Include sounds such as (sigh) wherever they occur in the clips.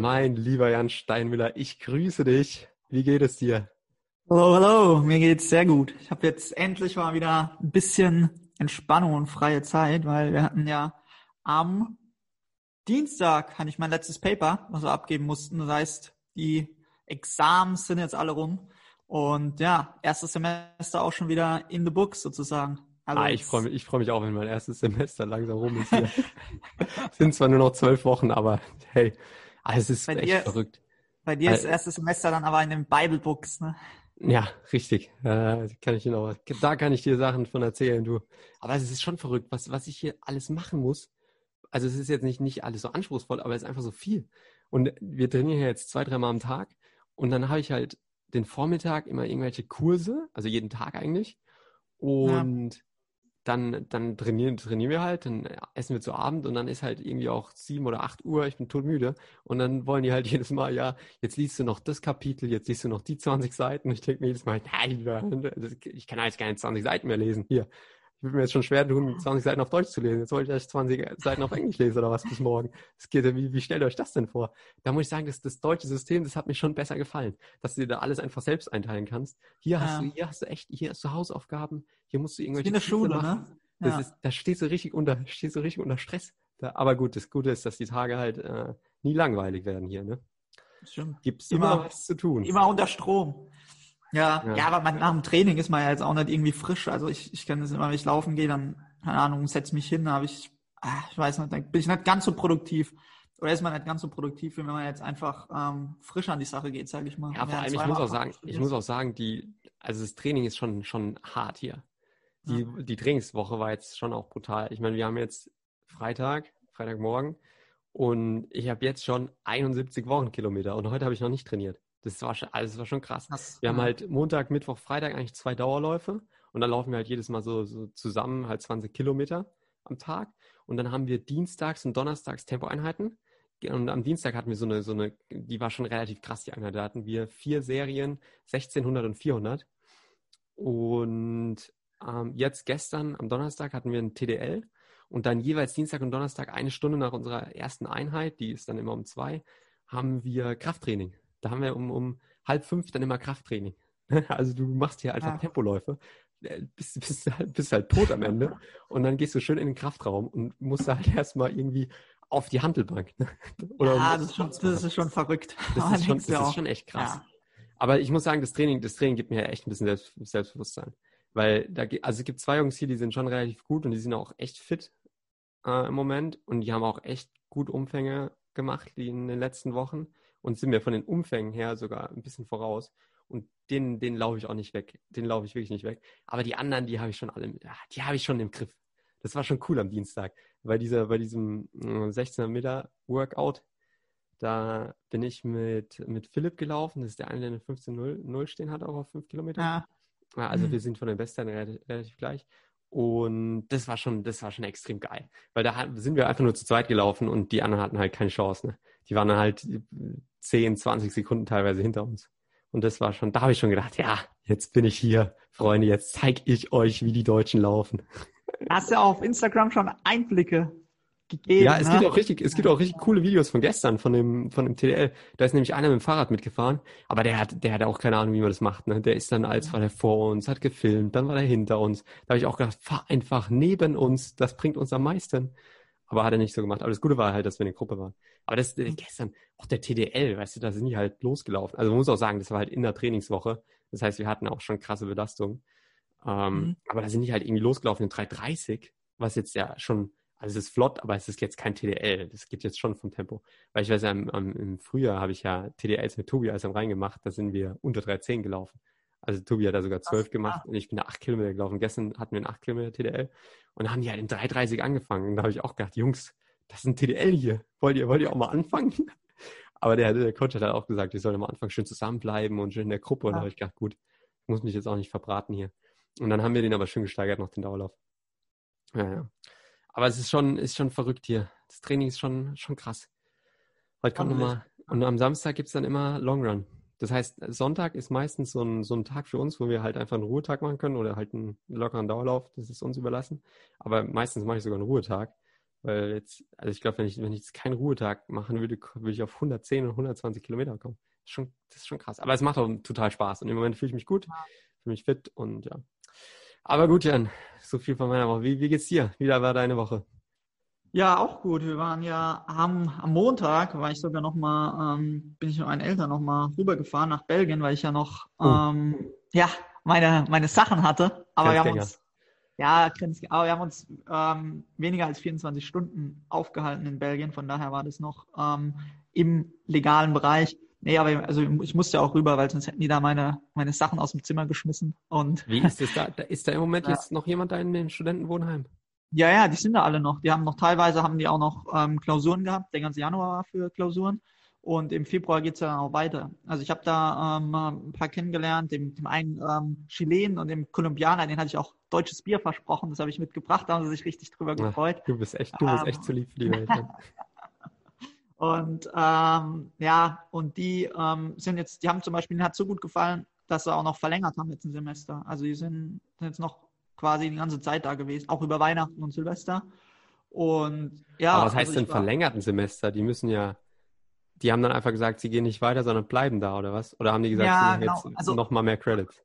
Mein lieber Jan Steinmüller, ich grüße dich. Wie geht es dir? Hallo, hallo, mir geht's sehr gut. Ich habe jetzt endlich mal wieder ein bisschen Entspannung und freie Zeit, weil wir hatten ja am Dienstag hatte ich mein letztes Paper, was wir abgeben mussten. Das heißt, die Exams sind jetzt alle rum. Und ja, erstes Semester auch schon wieder in the books sozusagen. Also ah, ich freue mich, ich freue mich auch, wenn mein erstes Semester langsam rum ist. Hier. (laughs) sind zwar nur noch zwölf Wochen, aber hey, also es ist bei echt dir, verrückt. Bei dir ist das erste Semester dann aber in den Bible Books, ne? Ja, richtig. Äh, kann ich noch, da kann ich dir Sachen von erzählen, du. Aber es ist schon verrückt, was, was ich hier alles machen muss. Also es ist jetzt nicht, nicht alles so anspruchsvoll, aber es ist einfach so viel. Und wir trainieren ja jetzt zwei, dreimal am Tag. Und dann habe ich halt den Vormittag immer irgendwelche Kurse, also jeden Tag eigentlich. Und ja dann, dann trainieren, trainieren wir halt, dann essen wir zu Abend und dann ist halt irgendwie auch sieben oder acht Uhr, ich bin todmüde. Und dann wollen die halt (laughs) jedes Mal, ja, jetzt liest du noch das Kapitel, jetzt liest du noch die 20 Seiten. Ich denke mir jedes Mal, nein, ich kann jetzt keine 20 Seiten mehr lesen. Hier, ich würde mir jetzt schon schwer tun, 20 Seiten auf Deutsch zu lesen. Jetzt wollte ich 20 Seiten auf Englisch lesen oder was bis morgen. Das geht, wie, wie stellt ihr euch das denn vor? Da muss ich sagen, dass das deutsche System, das hat mir schon besser gefallen, dass du dir da alles einfach selbst einteilen kannst. Hier ja. hast du, hier hast du echt, hier hast du Hausaufgaben, hier musst du irgendwelche. In der Schule, machen. ne? Das ja. ist, da stehst du richtig unter, stehst du richtig unter Stress. Da, aber gut, das Gute ist, dass die Tage halt äh, nie langweilig werden hier, ne? Gibt es immer, immer was zu tun. Immer unter Strom. Ja, ja, ja, aber man, nach dem Training ist man ja jetzt auch nicht irgendwie frisch. Also ich, ich kann das immer, wenn ich laufen gehe, dann, keine Ahnung, setz mich hin, habe ich, ach, ich weiß nicht, dann bin ich nicht ganz so produktiv. Oder ist man nicht ganz so produktiv, wenn man jetzt einfach ähm, frisch an die Sache geht, sage ich mal. Ja, vor allem, ich muss auch sagen, ich muss auch sagen, die, also das Training ist schon, schon hart hier. Die, ja. die Trainingswoche war jetzt schon auch brutal. Ich meine, wir haben jetzt Freitag, Freitagmorgen und ich habe jetzt schon 71 Wochenkilometer und heute habe ich noch nicht trainiert. Das war schon, also das war schon krass. krass. Wir haben halt Montag, Mittwoch, Freitag eigentlich zwei Dauerläufe und dann laufen wir halt jedes Mal so, so zusammen halt 20 Kilometer am Tag und dann haben wir dienstags und donnerstags Tempoeinheiten und am Dienstag hatten wir so eine, so eine, die war schon relativ krass, die Einheit. Da hatten wir vier Serien, 1600 und 400 und ähm, jetzt gestern am Donnerstag hatten wir ein TDL und dann jeweils Dienstag und Donnerstag eine Stunde nach unserer ersten Einheit, die ist dann immer um zwei, haben wir Krafttraining. Da haben wir um, um halb fünf dann immer Krafttraining. (laughs) Also du machst hier einfach ja. Tempoläufe, äh, bist, bist, bist halt tot am Ende und dann gehst du schön in den Kraftraum und musst da halt (laughs) erstmal irgendwie auf die Handelbank. (laughs) Oder ja, das ist, schon, das ist schon verrückt. Das, ist schon, das ist schon echt krass. Ja. Aber ich muss sagen, das Training, das Training gibt mir echt ein bisschen Selbst, Selbstbewusstsein. Weil da, also es gibt zwei Jungs hier, die sind schon relativ gut und die sind auch echt fit äh, im Moment und die haben auch echt gut Umfänge gemacht die in den letzten Wochen und sind mir von den Umfängen her sogar ein bisschen voraus. Und den, den laufe ich auch nicht weg. Den laufe ich wirklich nicht weg. Aber die anderen, die habe ich schon alle, die habe ich schon im Griff. Das war schon cool am Dienstag. Bei dieser, bei diesem 16er äh, Meter Workout, da bin ich mit, mit Philipp gelaufen. Das ist der eine, der eine 15.0 stehen hat, auch auf 5 Kilometer. Ja. Also mhm. wir sind von den relativ, relativ gleich. Und das war schon, das war schon extrem geil. Weil da sind wir einfach nur zu zweit gelaufen und die anderen hatten halt keine Chance. Ne? Die waren dann halt 10, 20 Sekunden teilweise hinter uns. Und das war schon, da habe ich schon gedacht, ja, jetzt bin ich hier, Freunde, jetzt zeige ich euch, wie die Deutschen laufen. Hast du auf Instagram schon Einblicke gegeben. Ja, es ne? gibt auch richtig, es gibt auch richtig coole Videos von gestern, von dem, von dem TDL. Da ist nämlich einer mit dem Fahrrad mitgefahren, aber der hat, der hat auch keine Ahnung, wie man das macht. Ne? Der ist dann, als war der vor uns, hat gefilmt, dann war der hinter uns. Da habe ich auch gedacht, fahr einfach neben uns, das bringt uns am meisten. Aber hat er nicht so gemacht. Aber das Gute war halt, dass wir in der Gruppe waren. Aber das äh, gestern, auch der TDL, weißt du, da sind die halt losgelaufen. Also man muss auch sagen, das war halt in der Trainingswoche. Das heißt, wir hatten auch schon krasse Belastung. Ähm, mhm. Aber da sind die halt irgendwie losgelaufen in 3,30, was jetzt ja schon also es ist flott, aber es ist jetzt kein TDL. Das geht jetzt schon vom Tempo. Weil ich weiß ja, im, im Frühjahr habe ich ja TDLs mit Tobi als am Rhein gemacht. Da sind wir unter 3,10 gelaufen. Also Tobi hat da sogar 12 gemacht und ich bin da 8 Kilometer gelaufen. Gestern hatten wir einen 8 Kilometer TDL und dann haben die halt in 3,30 angefangen. Und da habe ich auch gedacht, Jungs, das ist ein TDL hier. Wollt ihr, wollt ihr auch mal anfangen? (laughs) Aber der, der Coach hat halt auch gesagt, ich soll am Anfang schön zusammenbleiben und schön in der Gruppe. Und da habe ich gedacht, gut, ich muss mich jetzt auch nicht verbraten hier. Und dann haben wir den aber schön gesteigert, noch den Dauerlauf. Ja, ja. Aber es ist schon, ist schon verrückt hier. Das Training ist schon, schon krass. Heute kommt nochmal. Und am Samstag gibt es dann immer Long Run. Das heißt, Sonntag ist meistens so ein, so ein Tag für uns, wo wir halt einfach einen Ruhetag machen können oder halt einen lockeren Dauerlauf. Das ist uns überlassen. Aber meistens mache ich sogar einen Ruhetag. Weil jetzt, also ich glaube, wenn ich, wenn ich jetzt keinen Ruhetag machen würde, würde ich auf 110 und 120 Kilometer kommen. Das ist schon, das ist schon krass. Aber es macht auch total Spaß. Und im Moment fühle ich mich gut, fühle mich fit und ja. Aber gut, Jan, so viel von meiner Woche. Wie, wie geht's dir? Wie war deine Woche? Ja, auch gut. Wir waren ja am, am Montag, war ich sogar noch mal, ähm, bin ich mit meinen Eltern noch mal rübergefahren nach Belgien, weil ich ja noch, oh. ähm, ja, meine, meine Sachen hatte. Aber wir haben uns, ja, aber wir haben uns ähm, weniger als 24 Stunden aufgehalten in Belgien. Von daher war das noch ähm, im legalen Bereich. Nee, aber also ich musste auch rüber, weil sonst hätten die da meine, meine Sachen aus dem Zimmer geschmissen. Und Wie ist es (laughs) da? Ist da im Moment ja. jetzt noch jemand da in dem Studentenwohnheim? Ja, ja, die sind da alle noch. Die haben noch teilweise haben die auch noch ähm, Klausuren gehabt. Der ganze Januar war für Klausuren. Und im Februar geht's ja auch weiter. Also ich habe da ähm, ein paar kennengelernt, dem, dem einen ähm, Chilen und dem Kolumbianer, den hatte ich auch deutsches Bier versprochen, das habe ich mitgebracht, da haben sie sich richtig drüber gefreut. du bist echt, du bist echt zu lieb für die Welt. (laughs) und ähm, ja, und die ähm, sind jetzt, die haben zum Beispiel, denen hat so gut gefallen, dass sie auch noch verlängert haben jetzt ein Semester. Also die sind, sind jetzt noch quasi die ganze Zeit da gewesen, auch über Weihnachten und Silvester. Und ja. Aber was heißt also denn verlängerten Semester? Die müssen ja, die haben dann einfach gesagt, sie gehen nicht weiter, sondern bleiben da oder was? Oder haben die gesagt, ja, sie genau. jetzt also, noch mal mehr Credits?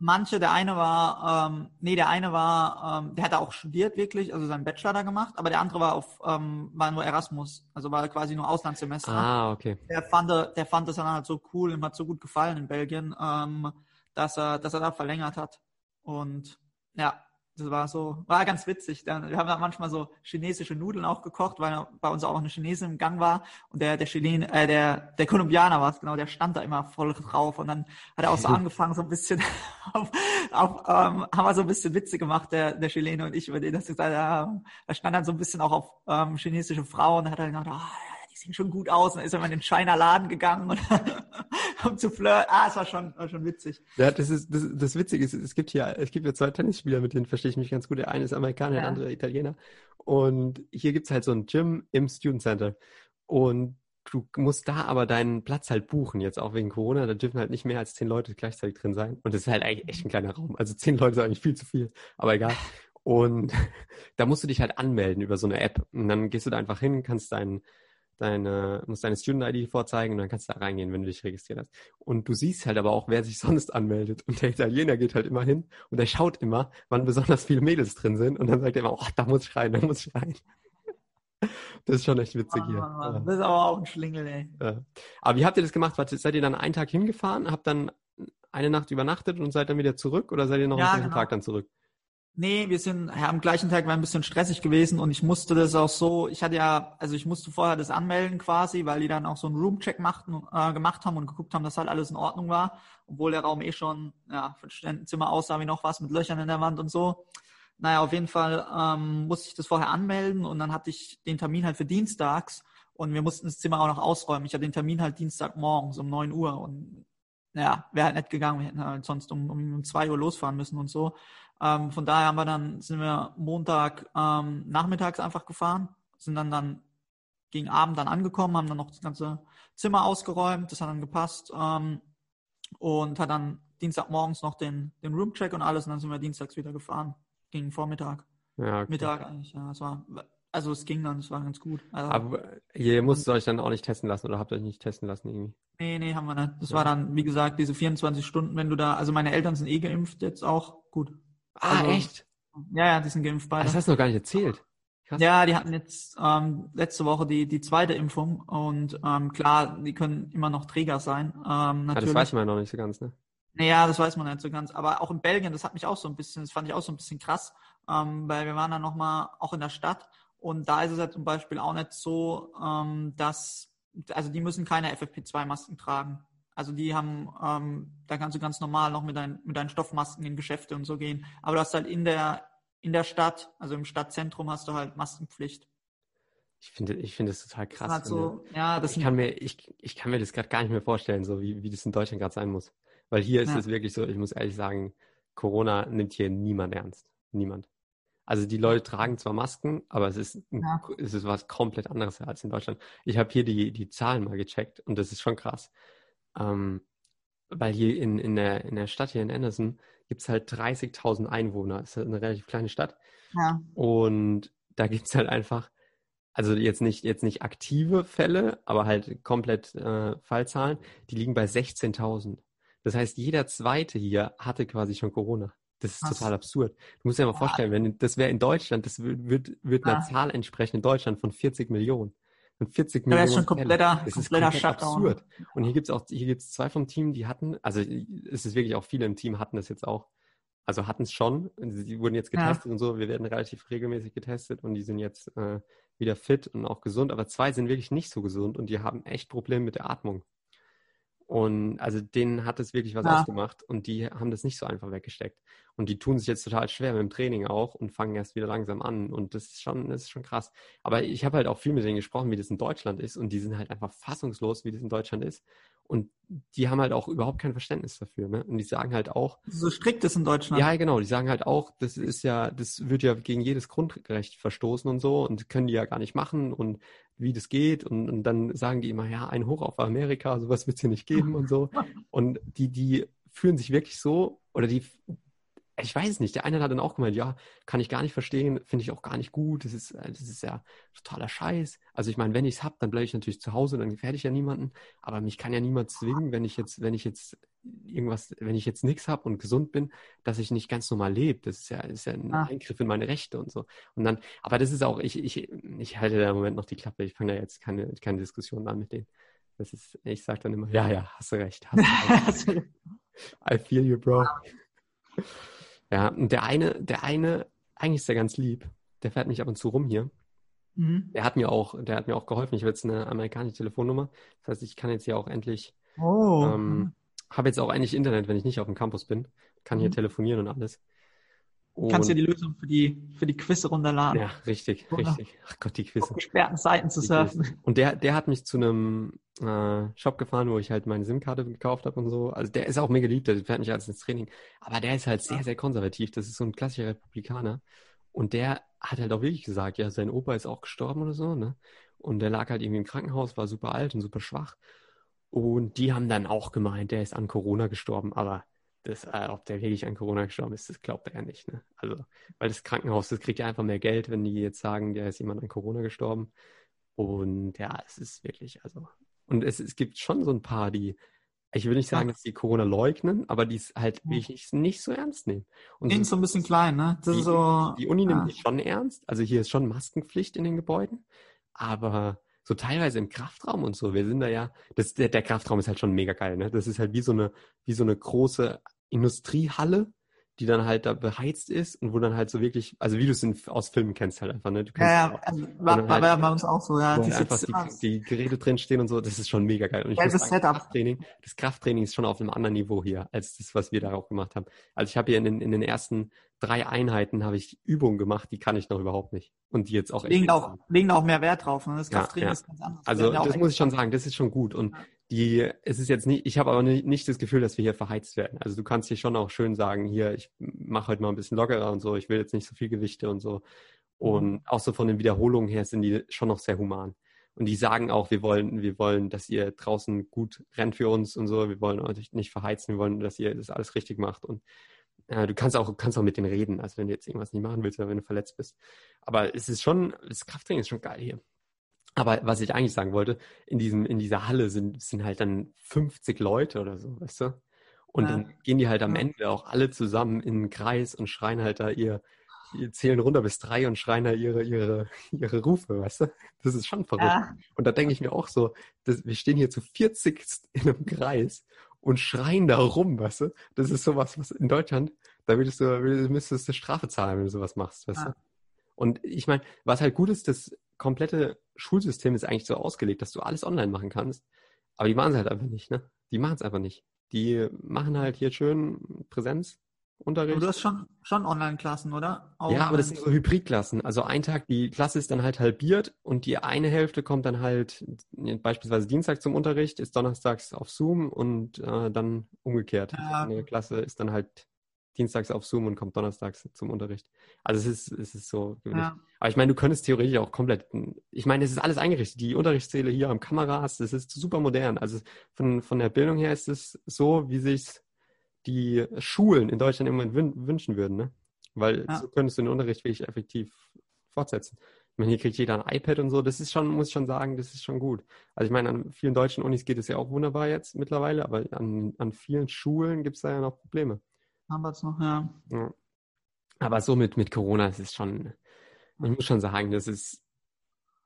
Manche, der eine war, ähm, nee, der eine war, ähm, der hat auch studiert wirklich, also seinen Bachelor da gemacht, aber der andere war auf, ähm, war nur Erasmus, also war quasi nur Auslandssemester. Ah, okay. Der fand, der fand das dann halt so cool, ihm hat so gut gefallen in Belgien, ähm, dass er, dass er da verlängert hat. Und ja, das war so, war ganz witzig. wir haben da manchmal so chinesische Nudeln auch gekocht, weil bei uns auch eine Chinesin im Gang war. Und der, der Chilen, äh, der, der Kolumbianer war es genau, der stand da immer voll drauf. Und dann hat er auch so (laughs) angefangen, so ein bisschen (laughs) auf, auf ähm, haben wir so ein bisschen Witze gemacht, der, der Chilene und ich über den, dass gesagt, ja, er stand dann so ein bisschen auch auf ähm, chinesische Frauen, hat er gedacht, ah, die sehen schon gut aus. Und dann ist er mal in den China Laden gegangen und (laughs) um zu flirten. Ah, es war schon, war schon witzig. Ja, das ist, das, das Witzige ist, es gibt hier, es gibt hier zwei Tennisspieler, mit denen verstehe ich mich ganz gut. Der eine ist Amerikaner, ja. der andere Italiener. Und hier gibt's halt so ein Gym im Student Center. Und du musst da aber deinen Platz halt buchen, jetzt auch wegen Corona. Da dürfen halt nicht mehr als zehn Leute gleichzeitig drin sein. Und das ist halt eigentlich echt ein kleiner Raum. Also zehn Leute ist eigentlich viel zu viel. Aber egal. (laughs) Und (laughs) da musst du dich halt anmelden über so eine App. Und dann gehst du da einfach hin, kannst deinen deine, musst deine Student-ID vorzeigen und dann kannst du da reingehen, wenn du dich registriert hast. Und du siehst halt aber auch, wer sich (laughs) sonst anmeldet. Und der Italiener geht halt immer hin und der schaut immer, wann besonders viele Mädels drin sind. Und dann sagt er immer, oh, da muss ich rein, da muss ich rein. (laughs) Das ist schon echt witzig hier. Ah, das ist aber auch ein Schlingel, ey. Ja. Aber wie habt ihr das gemacht? Seid ihr dann einen Tag hingefahren, habt dann eine Nacht übernachtet und seid dann wieder zurück oder seid ihr noch ja, einen genau. Tag dann zurück? Nee, wir sind ja, am gleichen Tag war ein bisschen stressig gewesen und ich musste das auch so, ich hatte ja, also ich musste vorher das anmelden quasi, weil die dann auch so einen Roomcheck machten, äh, gemacht haben und geguckt haben, dass halt alles in Ordnung war, obwohl der Raum eh schon ja, für Studentenzimmer aussah wie noch was mit Löchern in der Wand und so. Naja, auf jeden Fall ähm, musste ich das vorher anmelden und dann hatte ich den Termin halt für dienstags und wir mussten das Zimmer auch noch ausräumen. Ich hatte den Termin halt Dienstagmorgens um neun Uhr und ja, wäre halt nicht gegangen, wir hätten halt sonst um, um, um zwei Uhr losfahren müssen und so. Ähm, von daher haben wir dann, sind wir Montag ähm, nachmittags einfach gefahren, sind dann dann gegen Abend dann angekommen, haben dann noch das ganze Zimmer ausgeräumt, das hat dann gepasst ähm, und hat dann Dienstagmorgens noch den, den Roomcheck und alles und dann sind wir dienstags wieder gefahren, gegen Vormittag. Ja, okay. Mittag eigentlich, ja. Es war, also es ging dann, es war ganz gut. Also, Aber ihr musstet euch dann auch nicht testen lassen oder habt euch nicht testen lassen irgendwie? Nee, nee, haben wir nicht. Das ja. war dann, wie gesagt, diese 24 Stunden, wenn du da, also meine Eltern sind eh geimpft jetzt auch, gut. Ah, also, echt? Ja, ja, die sind geimpft beide. Das hast du noch gar nicht erzählt. Krass. Ja, die hatten jetzt ähm, letzte Woche die, die zweite Impfung und ähm, klar, die können immer noch Träger sein. Ähm, natürlich. Ja, das weiß man ja noch nicht so ganz, ne? Naja, das weiß man nicht so ganz. Aber auch in Belgien, das hat mich auch so ein bisschen, das fand ich auch so ein bisschen krass, ähm, weil wir waren dann nochmal auch in der Stadt und da ist es ja zum Beispiel auch nicht so, ähm, dass, also die müssen keine FFP2-Masken tragen. Also die haben, ähm, da kannst du ganz normal noch mit, dein, mit deinen Stoffmasken in Geschäfte und so gehen. Aber du hast halt in der, in der Stadt, also im Stadtzentrum hast du halt Maskenpflicht. Ich finde, ich finde das total krass. Das halt so, ja, das ich kann mir, ich, ich kann mir das gerade gar nicht mehr vorstellen, so wie, wie das in Deutschland gerade sein muss. Weil hier ist ja. es wirklich so, ich muss ehrlich sagen, Corona nimmt hier niemand ernst. Niemand. Also die Leute tragen zwar Masken, aber es ist, ja. es ist was komplett anderes als in Deutschland. Ich habe hier die, die Zahlen mal gecheckt und das ist schon krass. Ähm, weil hier in, in, der, in der Stadt hier in Anderson gibt es halt 30.000 Einwohner. Das ist halt eine relativ kleine Stadt. Ja. Und da gibt es halt einfach also jetzt nicht, jetzt nicht aktive Fälle, aber halt komplett äh, Fallzahlen, die liegen bei 16.000. Das heißt, jeder Zweite hier hatte quasi schon Corona. Das ist Was? total absurd. Du musst dir mal vorstellen, wenn das wäre in Deutschland, das wird, wird einer ja. Zahl entsprechen in Deutschland von 40 Millionen. Von 40 Millionen. Das ist schon kompletter, das kompletter ist komplett absurd. Und hier gibt's auch, hier gibt's zwei vom Team, die hatten, also es ist wirklich auch viele im Team hatten das jetzt auch. Also hatten es schon. Die wurden jetzt getestet ja. und so. Wir werden relativ regelmäßig getestet und die sind jetzt äh, wieder fit und auch gesund. Aber zwei sind wirklich nicht so gesund und die haben echt Probleme mit der Atmung. Und also denen hat es wirklich was ja. ausgemacht und die haben das nicht so einfach weggesteckt. Und die tun sich jetzt total schwer mit dem Training auch und fangen erst wieder langsam an. Und das ist schon, das ist schon krass. Aber ich habe halt auch viel mit denen gesprochen, wie das in Deutschland ist. Und die sind halt einfach fassungslos, wie das in Deutschland ist. Und die haben halt auch überhaupt kein Verständnis dafür. Ne? Und die sagen halt auch. So strikt ist in Deutschland. Ja, genau. Die sagen halt auch, das ist ja, das wird ja gegen jedes Grundrecht verstoßen und so und können die ja gar nicht machen und wie das geht. Und, und dann sagen die immer, ja, ein Hoch auf Amerika, sowas wird es hier nicht geben und so. (laughs) Und die, die fühlen sich wirklich so, oder die, ich weiß es nicht. Der eine hat dann auch gemeint, ja, kann ich gar nicht verstehen, finde ich auch gar nicht gut. Das ist, das ist ja totaler Scheiß. Also ich meine, wenn ich es habe, dann bleibe ich natürlich zu Hause, dann gefährde ich ja niemanden. Aber mich kann ja niemand zwingen, wenn ich jetzt, wenn ich jetzt irgendwas, wenn ich jetzt nichts habe und gesund bin, dass ich nicht ganz normal lebe. Das ist ja, ist ja ein ah. Eingriff in meine Rechte und so. Und dann, aber das ist auch, ich, ich, ich halte da im Moment noch die Klappe. Ich fange da jetzt keine, keine Diskussion an mit denen. Das ist, ich sage dann immer, ja, ja, hast du recht. Hast du recht. (laughs) I feel you, bro. Ja, und der eine, der eine, eigentlich ist der ganz lieb. Der fährt mich ab und zu rum hier. Mhm. Der hat mir auch, der hat mir auch geholfen. Ich habe jetzt eine amerikanische Telefonnummer. Das heißt, ich kann jetzt hier auch endlich, oh. ähm, habe jetzt auch endlich Internet, wenn ich nicht auf dem Campus bin. Kann hier mhm. telefonieren und alles. Und kannst ja die Lösung für die, für die Quizze runterladen. Ja, richtig, Oder richtig. Ach Gott, die Quizze. Auf gesperrten Seiten zu surfen. Und der, der hat mich zu einem äh, Shop gefahren, wo ich halt meine SIM-Karte gekauft habe und so. Also der ist auch mega lieb, der fährt mich alles ins Training. Aber der ist halt sehr, sehr konservativ. Das ist so ein klassischer Republikaner. Und der hat halt auch wirklich gesagt, ja, sein Opa ist auch gestorben oder so, ne? Und der lag halt irgendwie im Krankenhaus, war super alt und super schwach. Und die haben dann auch gemeint, der ist an Corona gestorben, aber das, äh, ob der wirklich an Corona gestorben ist, das glaubt er ja nicht. Ne? Also, weil das Krankenhaus, das kriegt ja einfach mehr Geld, wenn die jetzt sagen, da ist jemand an Corona gestorben. Und ja, es ist wirklich, also, und es, es gibt schon so ein paar, die, ich will nicht sagen, dass die Corona leugnen, aber die es halt wirklich nicht so ernst nehmen. Und so, so ein bisschen klein, ne? Das die, so, die Uni nimmt ja. schon ernst. Also hier ist schon Maskenpflicht in den Gebäuden, aber so teilweise im Kraftraum und so. Wir sind da ja, das, der, der Kraftraum ist halt schon mega geil, ne? Das ist halt wie so eine, wie so eine große Industriehalle, die dann halt da beheizt ist und wo dann halt so wirklich, also wie du es aus Filmen kennst halt einfach, ne? Du kennst ja, ja, also, war, war halt, bei uns auch so, ja. Halt einfach die, die, Geräte drin stehen und so, das ist schon mega geil. Und ich ja, muss das sagen, Krafttraining, das Krafttraining ist schon auf einem anderen Niveau hier, als das, was wir da auch gemacht haben. Also ich habe hier in den, in den ersten drei Einheiten habe ich Übungen gemacht, die kann ich noch überhaupt nicht. Und die jetzt auch legen da auch, legen da auch mehr Wert drauf. Ne? Das Krafttraining ja, ja. ist ganz anders. Also das muss ich schon sagen, das ist schon gut. Und die, es ist jetzt nicht, ich habe aber nicht, nicht, das Gefühl, dass wir hier verheizt werden. Also du kannst hier schon auch schön sagen, hier, ich mache heute mal ein bisschen lockerer und so, ich will jetzt nicht so viel Gewichte und so. Und mhm. auch so von den Wiederholungen her sind die schon noch sehr human. Und die sagen auch, wir wollen, wir wollen, dass ihr draußen gut rennt für uns und so. Wir wollen euch nicht verheizen, wir wollen, dass ihr das alles richtig macht. Und äh, du kannst auch, kannst auch mit denen reden, also wenn du jetzt irgendwas nicht machen willst oder wenn du verletzt bist. Aber es ist schon, das Krafttraining ist schon geil hier. Aber was ich eigentlich sagen wollte, in diesem, in dieser Halle sind, sind halt dann 50 Leute oder so, weißt du? Und ja. dann gehen die halt am Ende auch alle zusammen in einen Kreis und schreien halt da ihr, ihr zählen runter bis drei und schreien da ihre, ihre, ihre Rufe, weißt du? Das ist schon verrückt. Ja. Und da denke ich mir auch so, das, wir stehen hier zu 40 in einem Kreis und schreien da rum, weißt du? Das ist sowas, was in Deutschland, da würdest du, müsstest du Strafe zahlen, wenn du sowas machst, weißt ja. du? Und ich meine, was halt gut ist, das komplette Schulsystem ist eigentlich so ausgelegt, dass du alles online machen kannst. Aber die machen es halt einfach nicht, ne? Die machen es einfach nicht. Die machen halt hier schön Präsenzunterricht. Aber du hast schon, schon Online-Klassen, oder? Auch ja, aber das sind so Hybridklassen. Also ein Tag, die Klasse ist dann halt halbiert und die eine Hälfte kommt dann halt beispielsweise Dienstag zum Unterricht, ist donnerstags auf Zoom und äh, dann umgekehrt. Ja. Eine Klasse ist dann halt dienstags auf Zoom und kommt donnerstags zum Unterricht. Also es ist, es ist so. Ja. Aber ich meine, du könntest theoretisch auch komplett, ich meine, es ist alles eingerichtet. Die Unterrichtssäle hier am Kameras, das ist super modern. Also von, von der Bildung her ist es so, wie sich die Schulen in Deutschland im Moment wünschen würden, ne? Weil ja. so könntest du den Unterricht wirklich effektiv fortsetzen. Ich meine, hier kriegt jeder ein iPad und so. Das ist schon, muss ich schon sagen, das ist schon gut. Also ich meine, an vielen deutschen Unis geht es ja auch wunderbar jetzt mittlerweile, aber an, an vielen Schulen gibt es da ja noch Probleme. Haben wir es noch, ja. ja. Aber so mit, mit Corona, das ist schon, ich muss schon sagen, das ist,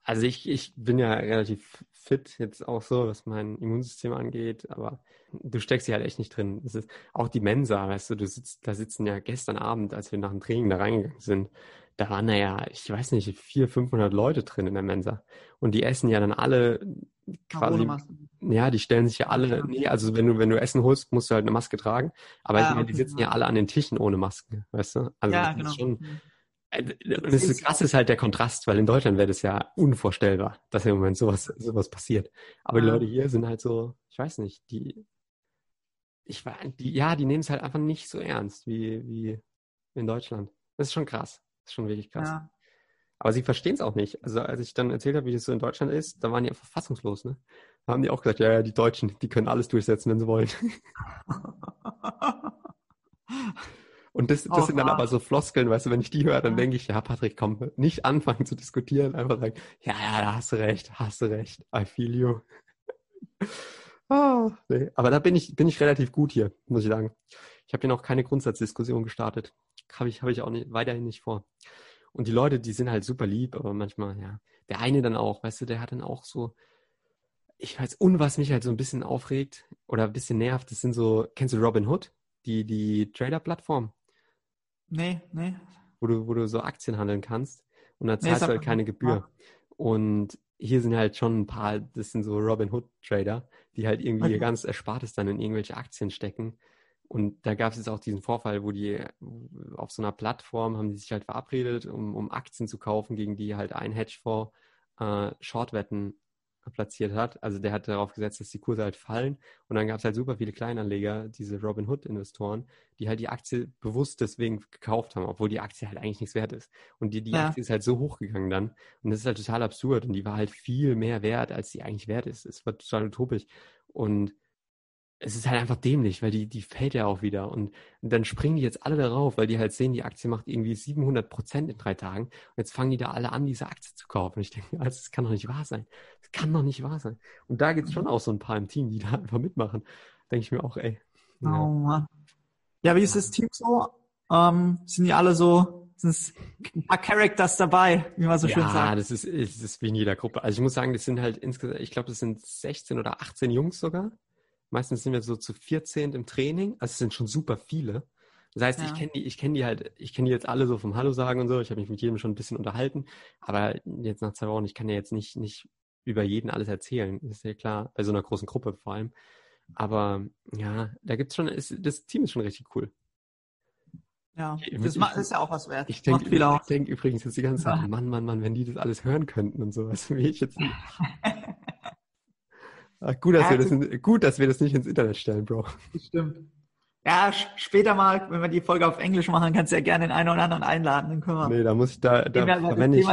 also ich, ich bin ja relativ fit jetzt auch so, was mein Immunsystem angeht, aber du steckst dich halt echt nicht drin. Das ist auch die Mensa, weißt du, du sitzt, da sitzen ja gestern Abend, als wir nach dem Training da reingegangen sind, da waren ja, ich weiß nicht, vier, 500 Leute drin in der Mensa. Und die essen ja dann alle quasi, ja, die stellen sich ja alle, nee, also wenn du, wenn du Essen holst, musst du halt eine Maske tragen. Aber ja, die sitzen ja alle an den Tischen ohne Maske, weißt du? Also ja, genau. Schon, mhm. Und das ist, krass ist halt der Kontrast, weil in Deutschland wäre das ja unvorstellbar, dass im Moment sowas, sowas passiert. Aber die Leute hier sind halt so, ich weiß nicht, die, ich war, die, ja, die nehmen es halt einfach nicht so ernst wie, wie in Deutschland. Das ist schon krass. Das ist schon wirklich krass. Ja. Aber sie verstehen es auch nicht. Also als ich dann erzählt habe, wie das so in Deutschland ist, da waren die einfach fassungslos, ne? Da haben die auch gesagt, ja, ja, die Deutschen, die können alles durchsetzen, wenn sie wollen. (laughs) (laughs) Und das, das oh, sind dann aber so Floskeln, weißt du, wenn ich die höre, dann denke ich, ja, Patrick, komm, nicht anfangen zu diskutieren, einfach sagen, ja, ja, da hast du recht, hast du recht, I feel you. oh, (laughs) nee. Aber da bin ich, bin ich relativ gut hier, muss ich sagen. Ich habe hier noch keine Grundsatzdiskussion gestartet. Habe ich, habe ich auch nicht, weiterhin nicht vor. Und die Leute, die sind halt super lieb, aber manchmal, ja. Der eine dann auch, weißt du, der hat dann auch so, ich weiß, und was mich halt so ein bisschen aufregt oder ein bisschen nervt, das sind so, kennst du Robin Hood? Die, die Trader-Plattform? Nee, nee. Wo du, wo du so Aktien handeln kannst und da zahlst nee, du halt keine Gebühr. Und hier sind halt schon ein paar, das sind so Robin Hood Trader, die halt irgendwie okay. ihr ganz Erspartes dann in irgendwelche Aktien stecken und da gab es jetzt auch diesen Vorfall, wo die auf so einer Plattform haben die sich halt verabredet, um, um Aktien zu kaufen, gegen die halt ein Hedgefonds äh, Shortwetten platziert hat. Also der hat darauf gesetzt, dass die Kurse halt fallen. Und dann gab es halt super viele Kleinanleger, diese Robin Hood-Investoren, die halt die Aktie bewusst deswegen gekauft haben, obwohl die Aktie halt eigentlich nichts wert ist. Und die, die ja. Aktie ist halt so hochgegangen dann. Und das ist halt total absurd. Und die war halt viel mehr wert, als die eigentlich wert ist. Es war total utopisch. Und es ist halt einfach dämlich, weil die, die fällt ja auch wieder. Und, und, dann springen die jetzt alle darauf, weil die halt sehen, die Aktie macht irgendwie 700 Prozent in drei Tagen. Und jetzt fangen die da alle an, diese Aktie zu kaufen. Und ich denke, also, das kann doch nicht wahr sein. Das kann doch nicht wahr sein. Und da gibt es schon auch so ein paar im Team, die da einfach mitmachen. Denke ich mir auch, ey. Ja. Oh Mann. Ja, wie ist das Team so? Ähm, sind die alle so, sind es ein paar Characters dabei, wie man so ja, schön sagt? Ja, das ist, das ist wie in jeder Gruppe. Also ich muss sagen, das sind halt insgesamt, ich glaube, das sind 16 oder 18 Jungs sogar. Meistens sind wir so zu 14 im Training. Also es sind schon super viele. Das heißt, ja. ich kenne die, ich kenne die halt, ich kenne die jetzt alle so vom Hallo sagen und so. Ich habe mich mit jedem schon ein bisschen unterhalten. Aber jetzt nach zwei Wochen, ich kann ja jetzt nicht, nicht über jeden alles erzählen. Ist ja klar, bei so einer großen Gruppe vor allem. Aber ja, da gibt's schon, ist, das Team ist schon richtig cool. Ja, das ich, ist ja auch was wert. Ich denke denk übrigens jetzt die ganze Zeit, ja. (laughs) Mann, Mann, Mann, wenn die das alles hören könnten und sowas, (laughs) wie ich jetzt nicht. (laughs) Ach, gut, dass wir das in, gut, dass wir das nicht ins Internet stellen, Bro. Stimmt. Ja, später mal, wenn wir die Folge auf Englisch machen, kannst du ja gerne den einen oder anderen einladen. Dann können wir nee, da muss ich, da, da verwende ich,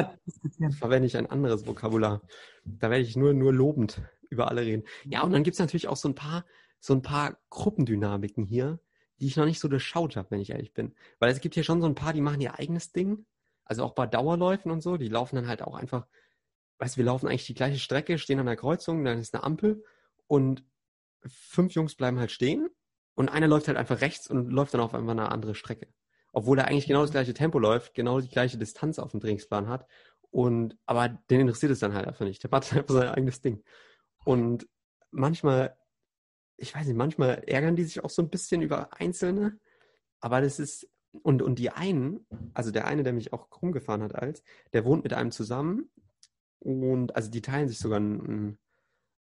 verwende ich ein anderes Vokabular. Da werde ich nur, nur lobend über alle reden. Ja, und dann gibt es natürlich auch so ein paar, so ein paar Gruppendynamiken hier, die ich noch nicht so durchschaut habe, wenn ich ehrlich bin. Weil es gibt hier schon so ein paar, die machen ihr eigenes Ding. Also auch bei Dauerläufen und so, die laufen dann halt auch einfach weißt du, wir laufen eigentlich die gleiche Strecke, stehen an der Kreuzung, dann ist eine Ampel und fünf Jungs bleiben halt stehen und einer läuft halt einfach rechts und läuft dann auf einmal eine andere Strecke. Obwohl er eigentlich genau das gleiche Tempo läuft, genau die gleiche Distanz auf dem Trainingsplan hat. Und, aber den interessiert es dann halt einfach nicht. Der macht (laughs) einfach sein eigenes Ding. Und manchmal, ich weiß nicht, manchmal ärgern die sich auch so ein bisschen über Einzelne. Aber das ist, und, und die einen, also der eine, der mich auch rumgefahren hat als, der wohnt mit einem zusammen, und also die teilen sich sogar einen, einen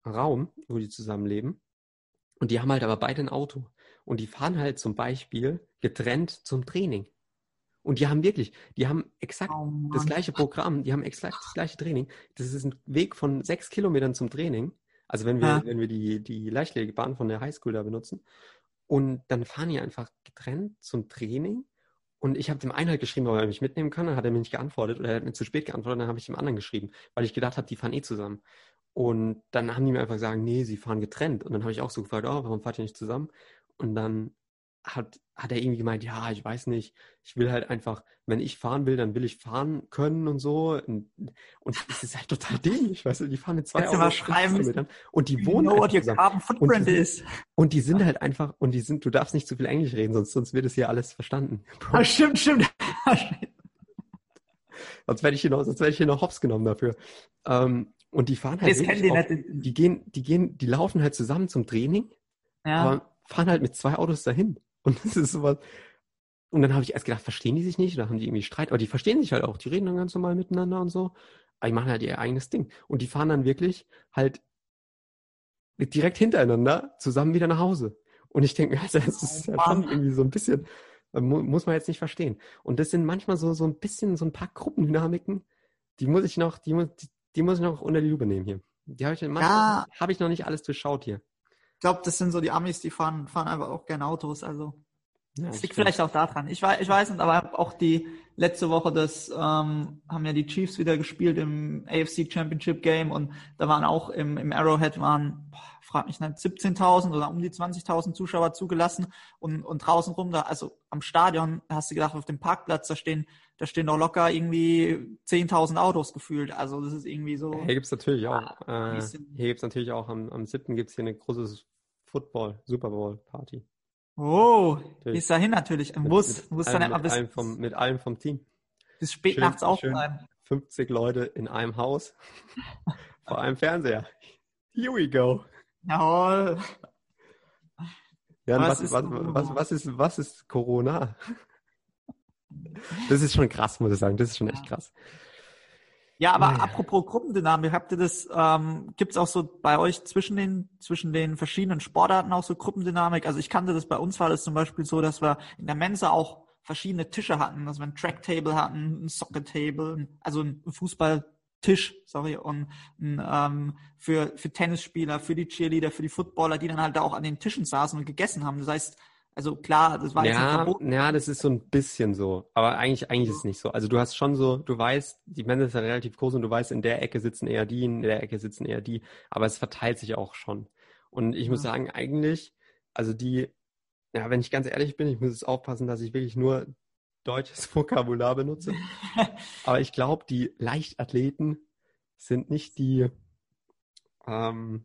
Raum, wo die zusammenleben. Und die haben halt aber beide ein Auto. Und die fahren halt zum Beispiel getrennt zum Training. Und die haben wirklich, die haben exakt oh das gleiche Programm, die haben exakt das gleiche Training. Das ist ein Weg von sechs Kilometern zum Training. Also wenn wir, ja. wenn wir die, die Leichtlegebahn von der Highschool da benutzen. Und dann fahren die einfach getrennt zum Training und ich habe dem einen halt geschrieben, ob er mich mitnehmen kann. Dann hat er mir nicht geantwortet oder er hat mir zu spät geantwortet. Dann habe ich dem anderen geschrieben, weil ich gedacht habe, die fahren eh zusammen. Und dann haben die mir einfach gesagt, nee, sie fahren getrennt. Und dann habe ich auch so gefragt, oh, warum fahrt ihr nicht zusammen? Und dann hat, hat er irgendwie gemeint, ja, ich weiß nicht, ich will halt einfach, wenn ich fahren will, dann will ich fahren können und so. Und, und (laughs) es ist halt total dämlich, weißt du, die fahren mit zwei Kannst mal schreiben, und die wohnen know what your carbon footprint und die, is. Und die sind halt einfach, und die sind, du darfst nicht zu viel Englisch reden, sonst, sonst wird es hier alles verstanden. (laughs) Ah, stimmt, stimmt. (laughs) sonst werde ich hier noch, sonst werde ich hier noch hops genommen dafür. Ähm, und die fahren halt Das nicht. die gehen, die gehen, die laufen halt zusammen zum Training, Ja. aber fahren halt mit zwei Autos dahin. Und (laughs) das ist sowas. Und dann habe ich erst gedacht, verstehen die sich nicht? Oder haben die irgendwie Streit? Aber die verstehen sich halt auch. Die reden dann ganz normal miteinander und so. Aber die machen halt ihr eigenes Ding. Und die fahren dann wirklich halt direkt hintereinander zusammen wieder nach Hause. Und ich denke mir, also, das ist ja schon irgendwie so ein bisschen, äh, mu muss man jetzt nicht verstehen. Und das sind manchmal so, so ein bisschen, so ein paar Gruppendynamiken, die muss ich noch, die muss, die, die muss ich noch unter die Lupe nehmen hier. Die habe ich, Ja. habe ich noch nicht alles durchschaut hier. Ich glaube, das sind so die Amis, die fahren, fahren einfach auch gerne Autos. Also Ja, das liegt stimmt. vielleicht auch daran. Ich weiß, ich weiß nicht, aber auch die letzte Woche, das ähm, haben ja die Chiefs wieder gespielt im AFC Championship Game und da waren auch im, im Arrowhead waren, boah, frag mich nicht, 17.000 oder um die 20.000 Zuschauer zugelassen und, und draußen rum da, also am Stadion, hast du gedacht, auf dem Parkplatz, da stehen, da stehen doch locker irgendwie 10.000 Autos gefühlt. Also das ist irgendwie so. Hier gibt es natürlich auch, Ah, die äh, hier gibt's natürlich auch am, am 7. gibt es hier eine große Football, Super Bowl Party. Oh, Natürlich. bis dahin natürlich. Mit- Muss, mit muss allem, dann mit, allem vom, mit allem vom Team. bis spät schön- nachts aufbleiben. 50 Leute in einem Haus (laughs) vor einem Fernseher. Here we go. Jawohl. Ja, und Was was, ist was, was, was, ist, was ist Corona? Das ist schon krass, muss ich sagen. Das ist schon echt krass. Ja, aber Naja. apropos Gruppendynamik, habt ihr das, ähm, gibt's auch so bei euch zwischen den, zwischen den verschiedenen Sportarten auch so Gruppendynamik? Also ich kannte das, bei uns war das zum Beispiel so, dass wir in der Mensa auch verschiedene Tische hatten, dass wir ein Tracktable hatten, ein Soccer-Table, also ein Fußballtisch, sorry, und ein, ähm, für, für Tennisspieler, für die Cheerleader, für die Footballer, die dann halt da auch an den Tischen saßen und gegessen haben. Das heißt, also klar, das war jetzt Ja, verboten. ja, das ist so ein bisschen so. Aber eigentlich, eigentlich ist es nicht so. Also du hast schon so, du weißt, die Männer ja relativ groß und du weißt, in der Ecke sitzen eher die, in der Ecke sitzen eher die. Aber es verteilt sich auch schon. Und ich muss Ja. sagen, eigentlich, also die, ja, wenn ich ganz ehrlich bin, ich muss jetzt aufpassen, dass ich wirklich nur deutsches (laughs) Vokabular benutze. (laughs) Aber ich glaube, die Leichtathleten sind nicht die, ähm,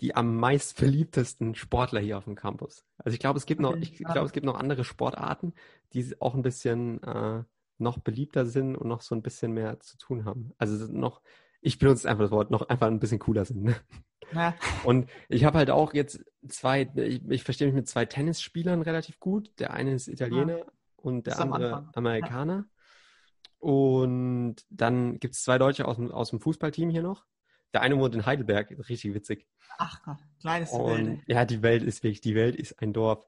die am meist beliebtesten Sportler hier auf dem Campus. Also ich glaube, es gibt noch, ich ja. glaube, es gibt noch andere Sportarten, die auch ein bisschen äh, noch beliebter sind und noch so ein bisschen mehr zu tun haben. Also noch, ich benutze einfach das Wort, noch einfach ein bisschen cooler sind. Ne? Ja. Und ich habe halt auch jetzt zwei, ich, ich verstehe mich mit zwei Tennisspielern relativ gut. Der eine ist Italiener und der ist andere. Amerikaner. Und dann gibt es zwei Deutsche aus dem, aus dem Fußballteam hier noch. Der eine wohnt in Heidelberg, richtig witzig. Ach Gott, kleines Welt. ja, die Welt ist wirklich, die Welt ist ein Dorf.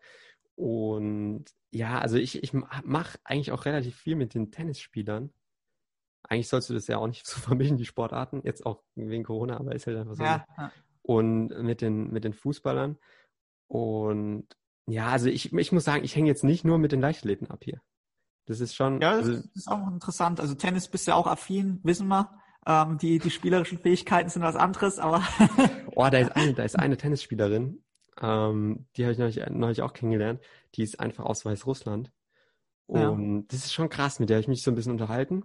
Und ja, also ich, ich mache eigentlich auch relativ viel mit den Tennisspielern. Eigentlich sollst du das ja auch nicht (laughs) so vermischen, die Sportarten, jetzt auch wegen Corona, aber ist halt einfach so. Ja. Und mit den, mit den Fußballern. Und ja, also ich, ich muss sagen, ich hänge jetzt nicht nur mit den Leichtathleten ab hier. Das ist schon, Ja, das also, ist auch interessant. Also Tennis bist ja auch affin, wissen wir. Ähm, die, die spielerischen Fähigkeiten sind was anderes, aber (laughs) oh, da ist eine, da ist eine Tennisspielerin, ähm, die habe ich neulich, neulich auch kennengelernt. Die ist einfach aus Weißrussland. Ja. Und das ist schon krass, mit der habe ich mich so ein bisschen unterhalten.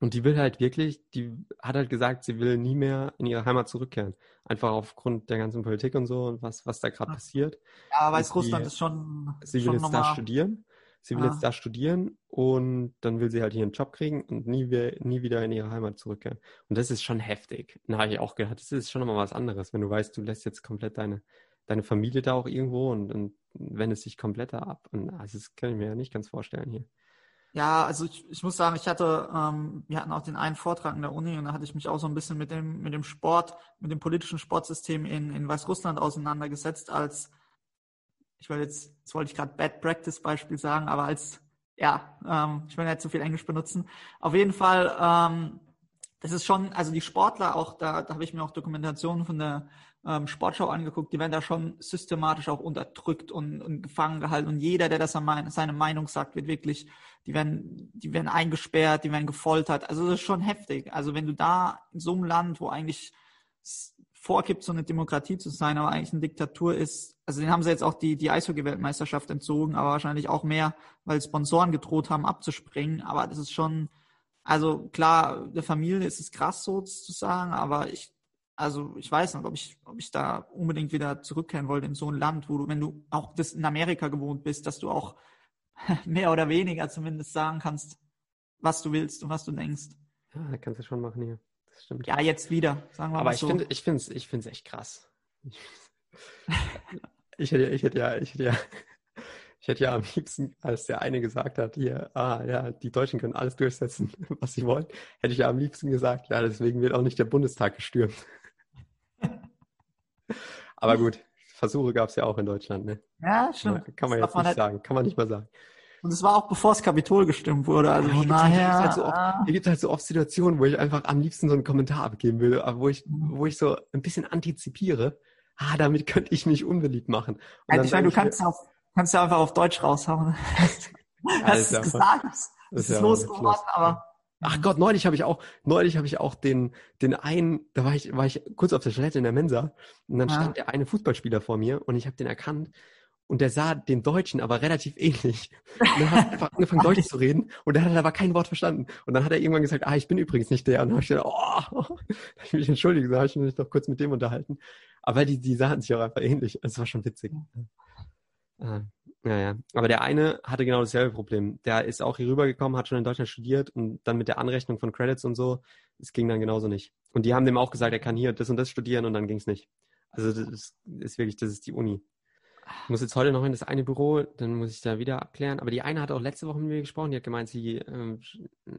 Und die will halt wirklich, die hat halt gesagt, sie will nie mehr in ihre Heimat zurückkehren. Einfach aufgrund der ganzen Politik und so und was, was da gerade Ja. passiert. ja, Weißrussland ist schon, Sie will schon jetzt da studieren. Sie will Ah. jetzt da studieren und dann will sie halt hier einen Job kriegen und nie, we- nie wieder in ihre Heimat zurückkehren. Und das ist schon heftig. Da habe ich auch gedacht, das ist schon nochmal was anderes, wenn du weißt, du lässt jetzt komplett deine, deine Familie da auch irgendwo und, und wendest dich komplett da ab. Und also das kann ich mir ja nicht ganz vorstellen hier. Ja, also ich, ich muss sagen, ich hatte, ähm, wir hatten auch den einen Vortrag in der Uni und da hatte ich mich auch so ein bisschen mit dem, mit dem Sport, mit dem politischen Sportsystem in, in Weißrussland auseinandergesetzt als, ich wollte jetzt, jetzt wollte ich gerade Bad Practice Beispiel sagen, aber als, ja, ähm, ich will nicht zu viel Englisch benutzen. Auf jeden Fall, ähm, das ist schon, also die Sportler auch, da, da habe ich mir auch Dokumentationen von der ähm, Sportschau angeguckt, die werden da schon systematisch auch unterdrückt und, und gefangen gehalten und jeder, der das an seine Meinung sagt, wird wirklich, die werden, die werden eingesperrt, die werden gefoltert. Also das ist schon heftig. Also wenn du da in so einem Land, wo eigentlich vorgibt, so eine Demokratie zu sein, aber eigentlich eine Diktatur ist, also den haben sie jetzt auch die, die Eishockey-Weltmeisterschaft entzogen, aber wahrscheinlich auch mehr, weil Sponsoren gedroht haben, abzuspringen. Aber das ist schon, also klar, der Familie ist es krass sozusagen, aber ich, also ich weiß nicht, ob ich, ob ich da unbedingt wieder zurückkehren wollte in so ein Land, wo du, wenn du auch das in Amerika gewohnt bist, dass du auch (laughs) mehr oder weniger zumindest sagen kannst, was du willst und was du denkst. Ja, da kannst du schon machen hier stimmt. Ja, jetzt wieder, sagen wir Aber mal so. Aber ich finde es ich find's echt krass. (laughs) Ich, hätte, ich hätte ja, ich hätte ja, ich hätte ja am liebsten, als der eine gesagt hat, hier, ah ja, die Deutschen können alles durchsetzen, (laughs) was sie wollen, hätte ich ja am liebsten gesagt, ja, deswegen wird auch nicht der Bundestag gestürmt. (laughs) Aber gut, Versuche gab es ja auch in Deutschland, ne? Ja, stimmt. Kann man jetzt nicht halt sagen, kann man nicht mal sagen. Und es war auch bevor das Kapitol gestimmt wurde. Also von daher. Halt so oft, hier gibt es halt so oft Situationen, wo ich einfach am liebsten so einen Kommentar abgeben würde, aber wo ich, wo ich so ein bisschen antizipiere. Ah, damit könnte ich mich unbeliebt machen. Also ich meine, du kannst, auf, kannst ja einfach auf Deutsch raushauen. (laughs) das ist gesagt, es ist losgeworden, aber. Ach Gott, neulich habe ich auch, neulich habe ich auch den, den einen, da war ich, war ich kurz auf der Toilette in der Mensa und dann ja. stand der eine Fußballspieler vor mir und ich habe den erkannt und der sah den Deutschen aber relativ ähnlich. Und dann hat einfach angefangen, Deutsch zu reden und dann hat er aber kein Wort verstanden. Und dann hat er irgendwann gesagt, ah, ich bin übrigens nicht der. Und dann habe ich gedacht, oh, (laughs) da ich mich entschuldigt, da habe ich mich doch kurz mit dem unterhalten. Aber die, die sahen sich auch einfach ähnlich. Es war schon witzig. Ja. ja, Aber der eine hatte genau dasselbe Problem. Der ist auch hier rübergekommen, hat schon in Deutschland studiert und dann mit der Anrechnung von Credits und so, es ging dann genauso nicht. Und die haben dem auch gesagt, er kann hier das und das studieren und dann ging es nicht. Also das ist wirklich, das ist die Uni. Ich muss jetzt heute noch in das eine Büro, dann muss ich da wieder abklären. Aber die eine hat auch letzte Woche mit mir gesprochen. Die hat gemeint, sie äh,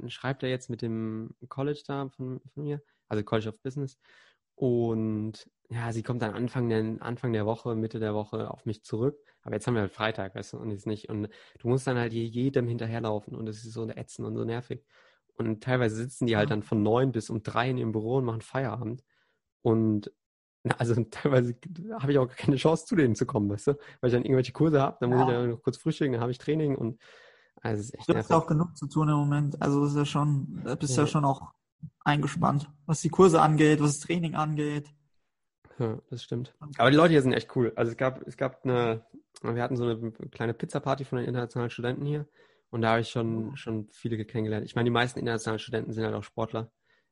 schreibt ja jetzt mit dem College da von, von mir, also College of Business. Und ja, sie kommt dann Anfang der, Anfang der Woche, Mitte der Woche auf mich zurück. Aber jetzt haben wir halt Freitag, weißt du, und jetzt nicht. Und du musst dann halt jedem hinterherlaufen und es ist so ätzend und so nervig. Und teilweise sitzen die halt dann von neun bis um drei in ihrem Büro und machen Feierabend. Und also (laughs) teilweise habe ich auch keine Chance, zu denen zu kommen, weißt du? Weil ich dann irgendwelche Kurse habe, dann muss ich dann noch kurz frühstücken, dann habe ich Training und also es ist echt Du hast auch genug zu tun im Moment. Also ist ja schon, bist ja. ja schon auch eingespannt, was die Kurse angeht, was das Training angeht. Ja, das stimmt. Aber die Leute hier sind echt cool. Also es gab, es gab eine, wir hatten so eine kleine Pizza-Party von den internationalen Studenten hier und da habe ich schon, schon viele kennengelernt. Ich meine, die meisten internationalen Studenten sind halt auch Sportler.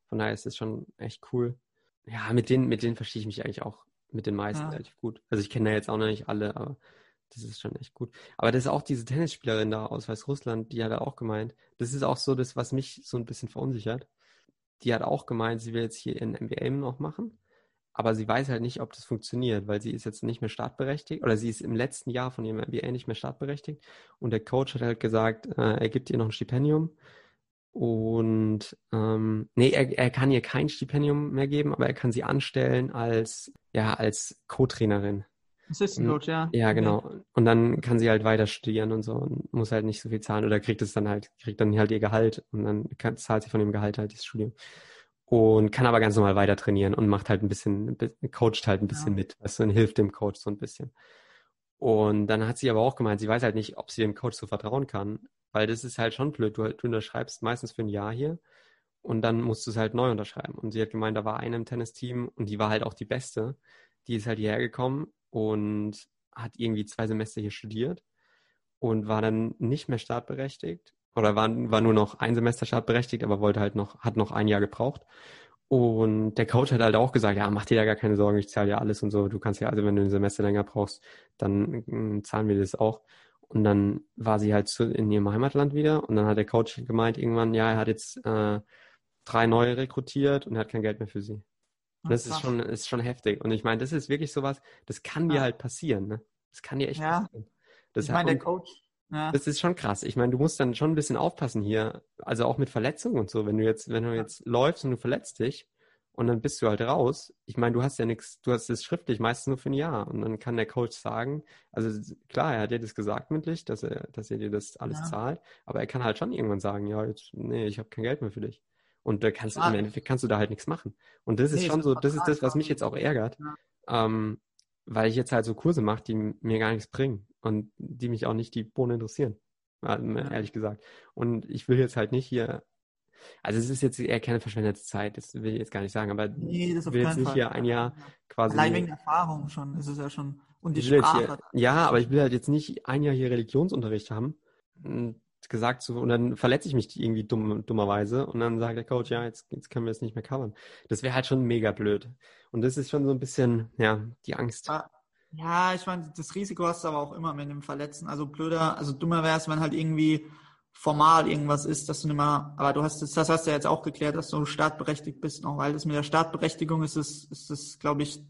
Von daher ist es schon echt cool. Ja, mit denen, mit denen verstehe ich mich eigentlich auch mit den meisten ja. relativ gut. Also ich kenne ja jetzt auch noch nicht alle, aber das ist schon echt gut. Aber das ist auch diese Tennisspielerin da aus Weißrussland, die hat auch gemeint. Das ist auch so das, was mich so ein bisschen verunsichert. Die hat auch gemeint, sie will jetzt hier in MBA noch machen, aber sie weiß halt nicht, ob das funktioniert, weil sie ist jetzt nicht mehr startberechtigt oder sie ist im letzten Jahr von ihrem MBA nicht mehr startberechtigt und der Coach hat halt gesagt, äh, er gibt ihr noch ein Stipendium und ähm, nee, er, er kann ihr kein Stipendium mehr geben, aber er kann sie anstellen als, ja, als Co-Trainerin. Assistant Coach, ja. Ja, genau. Und dann kann sie halt weiter studieren und so und muss halt nicht so viel zahlen oder kriegt es dann halt, kriegt dann halt ihr Gehalt und dann kann, zahlt sie von dem Gehalt halt das Studium. Und kann aber ganz normal weiter trainieren und macht halt ein bisschen, coacht halt ein bisschen ja. mit, du, und hilft dem Coach so ein bisschen. Und dann hat sie aber auch gemeint, sie weiß halt nicht, ob sie dem Coach so vertrauen kann, weil das ist halt schon blöd. Du, du unterschreibst meistens für ein Jahr hier und dann musst du es halt neu unterschreiben. Und sie hat gemeint, da war eine im Tennisteam und die war halt auch die Beste. Die ist halt hierher gekommen und hat irgendwie zwei Semester hier studiert und war dann nicht mehr startberechtigt oder war, war nur noch ein Semester startberechtigt, aber wollte halt noch, hat noch ein Jahr gebraucht. Und der Coach hat halt auch gesagt, ja, mach dir da gar keine Sorgen, ich zahle ja alles und so. Du kannst ja, also wenn du ein Semester länger brauchst, dann mm, zahlen wir das auch. Und dann war sie halt in ihrem Heimatland wieder und dann hat der Coach gemeint irgendwann, ja, er hat jetzt äh, drei neue rekrutiert und er hat kein Geld mehr für sie. Und das ist schon, ist schon heftig. Und ich meine, das ist wirklich sowas, das kann dir halt passieren, ne? Das kann dir echt ja. passieren. Das ich meine, der Coach, ja. Das ist schon krass. Ich meine, du musst dann schon ein bisschen aufpassen hier. Also auch mit Verletzungen und so. Wenn du jetzt, wenn du jetzt läufst und du verletzt dich, und dann bist du halt raus. Ich meine, du hast ja nichts, du hast es schriftlich meistens nur für ein Jahr. Und dann kann der Coach sagen, also klar, er hat dir das gesagt mündlich, dass er, dass er dir das alles ja. zahlt, aber er kann halt schon irgendwann sagen, ja, jetzt, nee, ich habe kein Geld mehr für dich. Und da kannst ja. du im Endeffekt kannst du da halt nichts machen. Und das nee, ist schon so, das ist das, was mich jetzt auch ärgert. Ja. Ähm, weil ich jetzt halt so Kurse mache, die mir gar nichts bringen und die mich auch nicht die Bohne interessieren. Ehrlich gesagt. Und ich will jetzt halt nicht hier Also es ist jetzt eher keine verschwendete Zeit, das will ich jetzt gar nicht sagen, aber Nee, das will jetzt nicht Fall. hier ein Jahr quasi. Allein wegen Erfahrung schon ist es ja schon. Und die Sprache. hier, ja, aber ich will halt jetzt nicht ein Jahr hier Religionsunterricht haben. Und gesagt so, und dann verletze ich mich irgendwie dumm, dummerweise und dann sagt der Coach, ja, jetzt, jetzt können wir es nicht mehr covern. Das wäre halt schon mega blöd. Und das ist schon so ein bisschen, ja, die Angst. Ja, ich meine, das Risiko hast du aber auch immer mit dem Verletzen. Also blöder, also dummer wäre es, wenn halt irgendwie formal irgendwas ist, dass du nicht mehr, aber du hast das, das hast du ja jetzt auch geklärt, dass du startberechtigt bist noch, weil das mit der Startberechtigung ist es, ist es, glaube ich,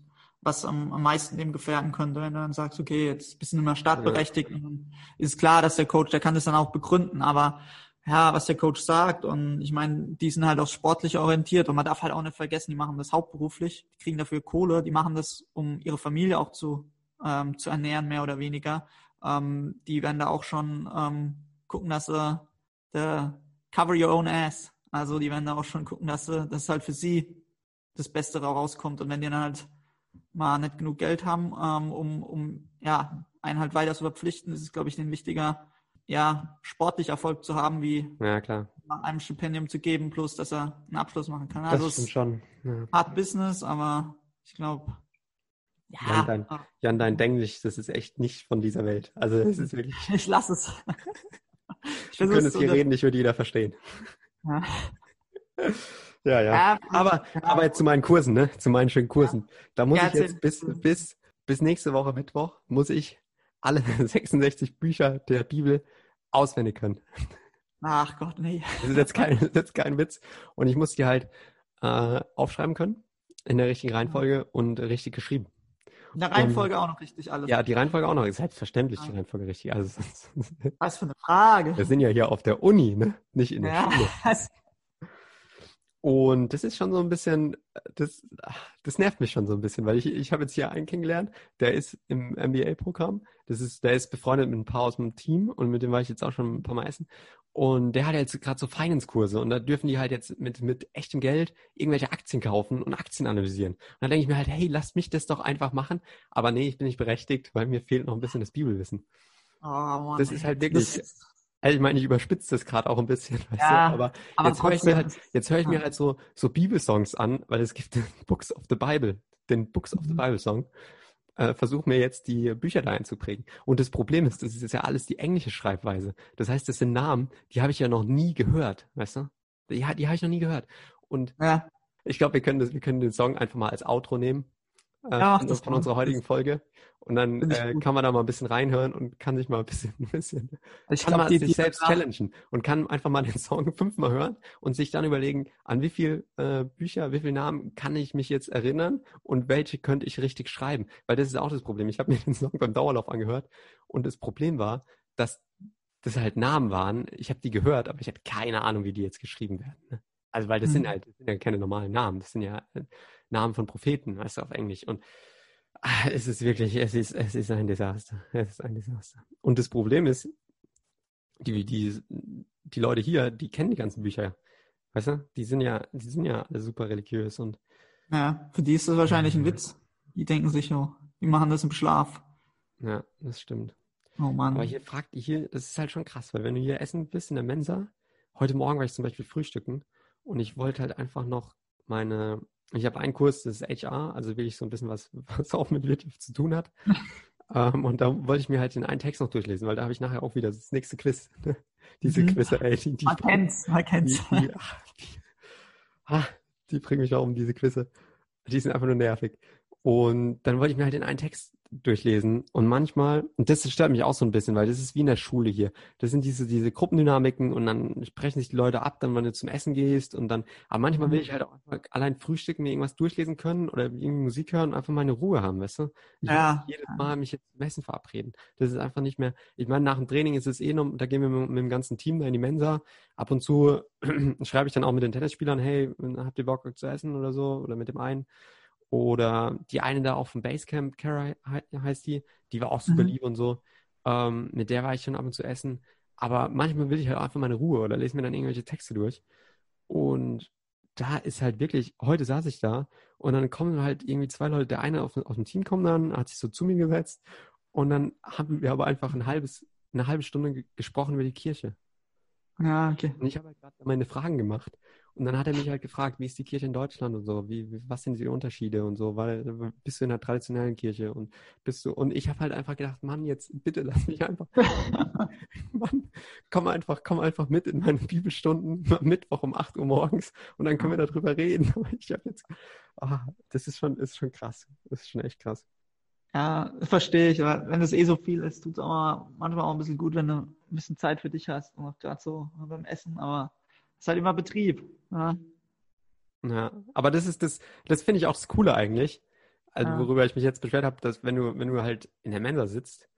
was am, am meisten eben gefährden könnte, wenn du dann sagst, okay, jetzt bist du nicht mehr startberechtigt dann ist klar, dass der Coach, der kann das dann auch begründen, aber ja, was der Coach sagt und ich meine, die sind halt aufs Sportliche orientiert und man darf halt auch nicht vergessen, die machen das hauptberuflich, die kriegen dafür Kohle, die machen das, um ihre Familie auch zu, ähm, zu ernähren, mehr oder weniger. Ähm, die werden da auch schon ähm, gucken, dass sie the cover your own ass. Also die werden da auch schon gucken, dass sie, dass halt für sie das Beste rauskommt. Und wenn die dann halt mal nicht genug Geld haben, ähm, um, um ja, einen halt weiter zu verpflichten, ist es, glaube ich, ein wichtiger, ja, sportlicher Erfolg zu haben, wie Ja, klar. einem Stipendium zu geben, plus dass er einen Abschluss machen kann. Das Also stimmt ist schon. Ja. hart Business, aber ich glaube, Jan, ja, dein, Jan, dein Englisch, das ist echt nicht von dieser Welt. Also es ist wirklich, (laughs) ich lasse es. (laughs) Ich wir können es hier reden, nicht würde jeder verstehen. Ja. (laughs) Ja, ja. Aber, ja. aber jetzt zu meinen Kursen, ne? Zu meinen schönen Kursen. Da muss ich jetzt bis, bis, bis nächste Woche Mittwoch, muss ich alle (laughs) 66 Bücher der Bibel auswendig können. Ach Gott, nee. Das ist jetzt kein, das ist jetzt kein Witz. Und ich muss die halt äh, aufschreiben können, in der richtigen Reihenfolge und richtig geschrieben. In der Reihenfolge auch noch richtig alles. Ja, die Reihenfolge auch noch. Selbstverständlich die. Reihenfolge richtig. Also Was für eine Frage. wir sind ja hier auf der Uni, ne? Nicht in der Ja, Schule. (laughs) das, Und das ist schon so ein bisschen, das, das nervt mich schon so ein bisschen, weil ich, ich habe jetzt hier einen kennengelernt, der ist im MBA-Programm. Das ist, der ist befreundet mit ein paar aus dem Team und mit dem war ich jetzt auch schon ein paar Mal essen. Und der hat jetzt gerade so Finance-Kurse und da dürfen die halt jetzt mit, mit echtem Geld irgendwelche Aktien kaufen und Aktien analysieren. Und da denke ich mir halt, hey, lasst mich das doch einfach machen. Aber nee, ich bin nicht berechtigt, weil mir fehlt noch ein bisschen das Bibelwissen. oh, Mann, Das ist halt wirklich- Also ich meine, ich überspitze das gerade auch ein bisschen, weißt Ja, du? aber aber jetzt höre ich mir halt, jetzt höre ich mir halt so, so Bibelsongs an, weil es gibt den (laughs) Books of the Bible, den Books of the Mhm. Bible Song. Äh, Versuche mir jetzt die Bücher da einzuprägen. Und das Problem ist, das ist jetzt ja alles die englische Schreibweise. Das heißt, das sind Namen, die habe ich ja noch nie gehört, weißt du? Die, die habe ich noch nie gehört. Und Ja, ich glaube, wir können das, wir können den Song einfach mal als Outro nehmen. Äh, Ja, das von unserer heutigen Folge. Und dann äh, kann man da mal ein bisschen reinhören und kann sich mal ein bisschen, (laughs) ein bisschen ich kann glaube, man die, sich die selbst danach- challengen und kann einfach mal den (laughs) Song fünfmal hören und sich dann überlegen, an wie viel äh, Bücher, wie viele Namen kann ich mich jetzt erinnern und welche könnte ich richtig schreiben. Weil das ist auch das Problem. Ich habe (laughs) mir den Song beim Dauerlauf angehört und das Problem war, dass das halt Namen waren. Ich habe die gehört, aber ich hatte keine Ahnung, wie die jetzt geschrieben werden. Ne? Also weil das sind Mhm. halt das sind ja keine normalen Namen. Das sind ja äh, Namen von Propheten, weißt du, auf Englisch. Und ah, es ist wirklich, es ist, es ist ein Desaster. Es ist ein Desaster. Und das Problem ist, die, die, die Leute hier, die kennen die ganzen Bücher. Weißt du? Die sind ja, die sind ja alle super religiös und Ja, für die ist das wahrscheinlich ein Witz. Die denken sich, oh, die machen das im Schlaf. ja, das stimmt. Oh Mann. Aber hier fragt die hier, das ist halt schon krass, weil wenn du hier essen bist in der Mensa, heute Morgen war ich zum Beispiel frühstücken und ich wollte halt einfach noch meine, ich habe einen Kurs, das ist HR, also wirklich so ein bisschen was, (laughs) was auch mit Wirtschaft zu tun hat. (laughs) ähm, und da wollte ich mir halt den einen Text noch durchlesen, weil da habe ich nachher auch wieder das nächste Quiz. (laughs) Diese Mhm. Quizze, ey, die, die, man kennt's, man die, kennt's. die, ach, die, ah, die bringen mich auch um diese Quizze. Die sind einfach nur nervig. Und dann wollte ich mir halt den einen Text durchlesen. Und manchmal, und das stört mich auch so ein bisschen, weil das ist wie in der Schule hier. Das sind diese, diese Gruppendynamiken und dann sprechen sich die Leute ab, dann, wenn du zum Essen gehst und dann, aber manchmal will ich halt auch einfach allein frühstücken, mir irgendwas durchlesen können oder irgendwie Musik hören und einfach meine Ruhe haben, weißt du? Ich Ja. jedes Mal mich jetzt zum Essen verabreden. Das ist einfach nicht mehr, ich meine, nach dem Training ist es eh noch, da gehen wir mit, mit dem ganzen Team da in die Mensa. Ab und zu (clears throat) schreibe ich dann auch mit den Tennisspielern, hey, habt ihr Bock zu essen oder so? Oder mit dem einen. Oder die eine da auch vom Basecamp, Kara he- heißt die, die war auch super Mhm. lieb und so. Ähm, mit der war ich schon ab und zu essen. Aber manchmal will ich halt einfach meine Ruhe oder lese mir dann irgendwelche Texte durch. Und da ist halt wirklich, heute saß ich da und dann kommen halt irgendwie zwei Leute, der eine aus, aus dem Team kommt dann, hat sich so zu mir gesetzt und dann haben wir aber einfach ein halbes, eine halbe Stunde ge- gesprochen über die Kirche. Ja, okay. Und ich habe halt gerade meine Fragen gemacht. Und dann hat er mich halt gefragt, wie ist die Kirche in Deutschland und so, wie, was sind die Unterschiede und so, weil bist du in der traditionellen Kirche und bist du und ich habe halt einfach gedacht, Mann, jetzt bitte lass mich einfach, (laughs) Mann, komm einfach, komm einfach mit in meine Bibelstunden am Mittwoch um 8 Uhr morgens und dann können wir darüber reden. Aber (laughs) ich habe jetzt, ah, das ist schon, ist schon krass, das ist schon echt krass. Ja, verstehe ich. Aber wenn das eh so viel ist, tut es auch manchmal auch ein bisschen gut, wenn du ein bisschen Zeit für dich hast. Und gerade so beim Essen. Aber ist halt immer Betrieb. Ja. Ja, aber das ist das, das finde ich auch das Coole eigentlich. Also, Ja. worüber ich mich jetzt beschwert habe, dass wenn du, wenn du halt in der Mensa sitzt,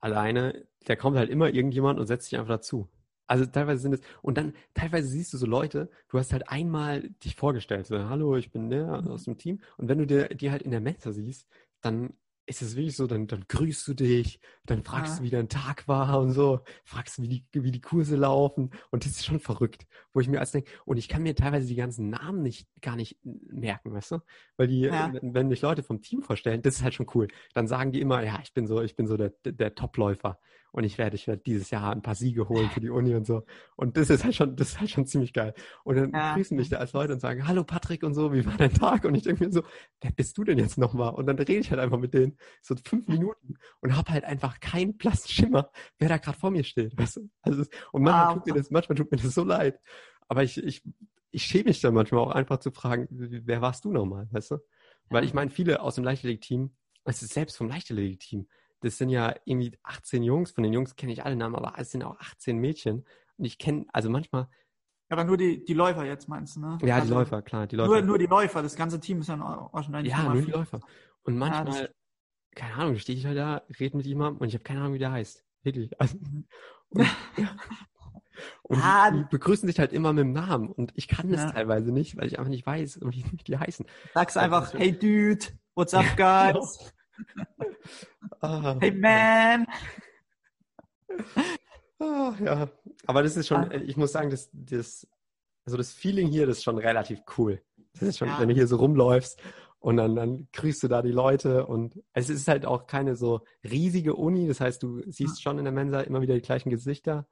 alleine, da kommt halt immer irgendjemand und setzt sich einfach dazu. Also teilweise sind es, und dann teilweise siehst du so Leute, du hast halt einmal dich vorgestellt, so, hallo, ich bin der aus dem Team. Und wenn du dir, die halt in der Mensa siehst, dann ist es wirklich so, dann, dann grüßt du dich, dann fragst Ja. du, wie dein Tag war und so, fragst, wie die, wie die Kurse laufen. Und das ist schon verrückt, wo ich mir als denke, und ich kann mir teilweise die ganzen Namen nicht, gar nicht merken, weißt du? Weil die, Ja. wenn, mich Leute vom Team vorstellen, das ist halt schon cool. Dann sagen die immer, ja, ich bin so, ich bin so der, der, der Topläufer. Und ich werde, ich werde dieses Jahr ein paar Siege holen für die Uni und so. Und das ist halt schon, das ist halt schon ziemlich geil. Und dann Ja. grüßen mich da als Leute und sagen, hallo Patrick und so, wie war dein Tag? Und ich denke mir so, wer bist du denn jetzt nochmal? Und dann rede ich halt einfach mit denen so fünf Minuten und habe halt einfach keinen blassen Schimmer, wer da gerade vor mir steht. Weißt du? Also, und manchmal Wow. tut mir das, manchmal tut mir das so leid. Aber ich, ich, ich schäme mich dann manchmal auch einfach zu fragen, wer warst du nochmal, weißt du? Weil ich meine, viele aus dem Leichtathletik-Team, es ist selbst vom Leichtathletik-Team, das sind ja irgendwie 18 Jungs, von den Jungs kenne ich alle Namen, aber es sind auch 18 Mädchen. Und ich kenne, also manchmal, Aber nur die, die Läufer jetzt meinst du, ne? ja, die Also Läufer, klar, die Läufer. Nur, nur die Läufer, das ganze Team ist ja noch- wahrscheinlich ja, nochmal nur die. Läufer. Und manchmal, das- keine Ahnung, stehe ich halt da, rede mit jemandem und ich habe keine Ahnung, wie der heißt. Wirklich. Also, Mhm. und (laughs) und Ah, die, die begrüßen sich halt immer mit dem Namen und ich kann das Ja. teilweise nicht, weil ich einfach nicht weiß, wie die heißen. Sagst Ja, einfach, hey Dude, what's up (laughs) Ja, guys? Ah, Hey man. Ah, ja, aber das ist schon, Ah. ich muss sagen, das, das, also das Feeling hier, das ist schon relativ cool. Das ist schon, Ja. wenn du hier so rumläufst und dann, dann grüßt du da die Leute und es ist halt auch keine so riesige Uni, das heißt, du siehst schon in der Mensa immer wieder die gleichen Gesichter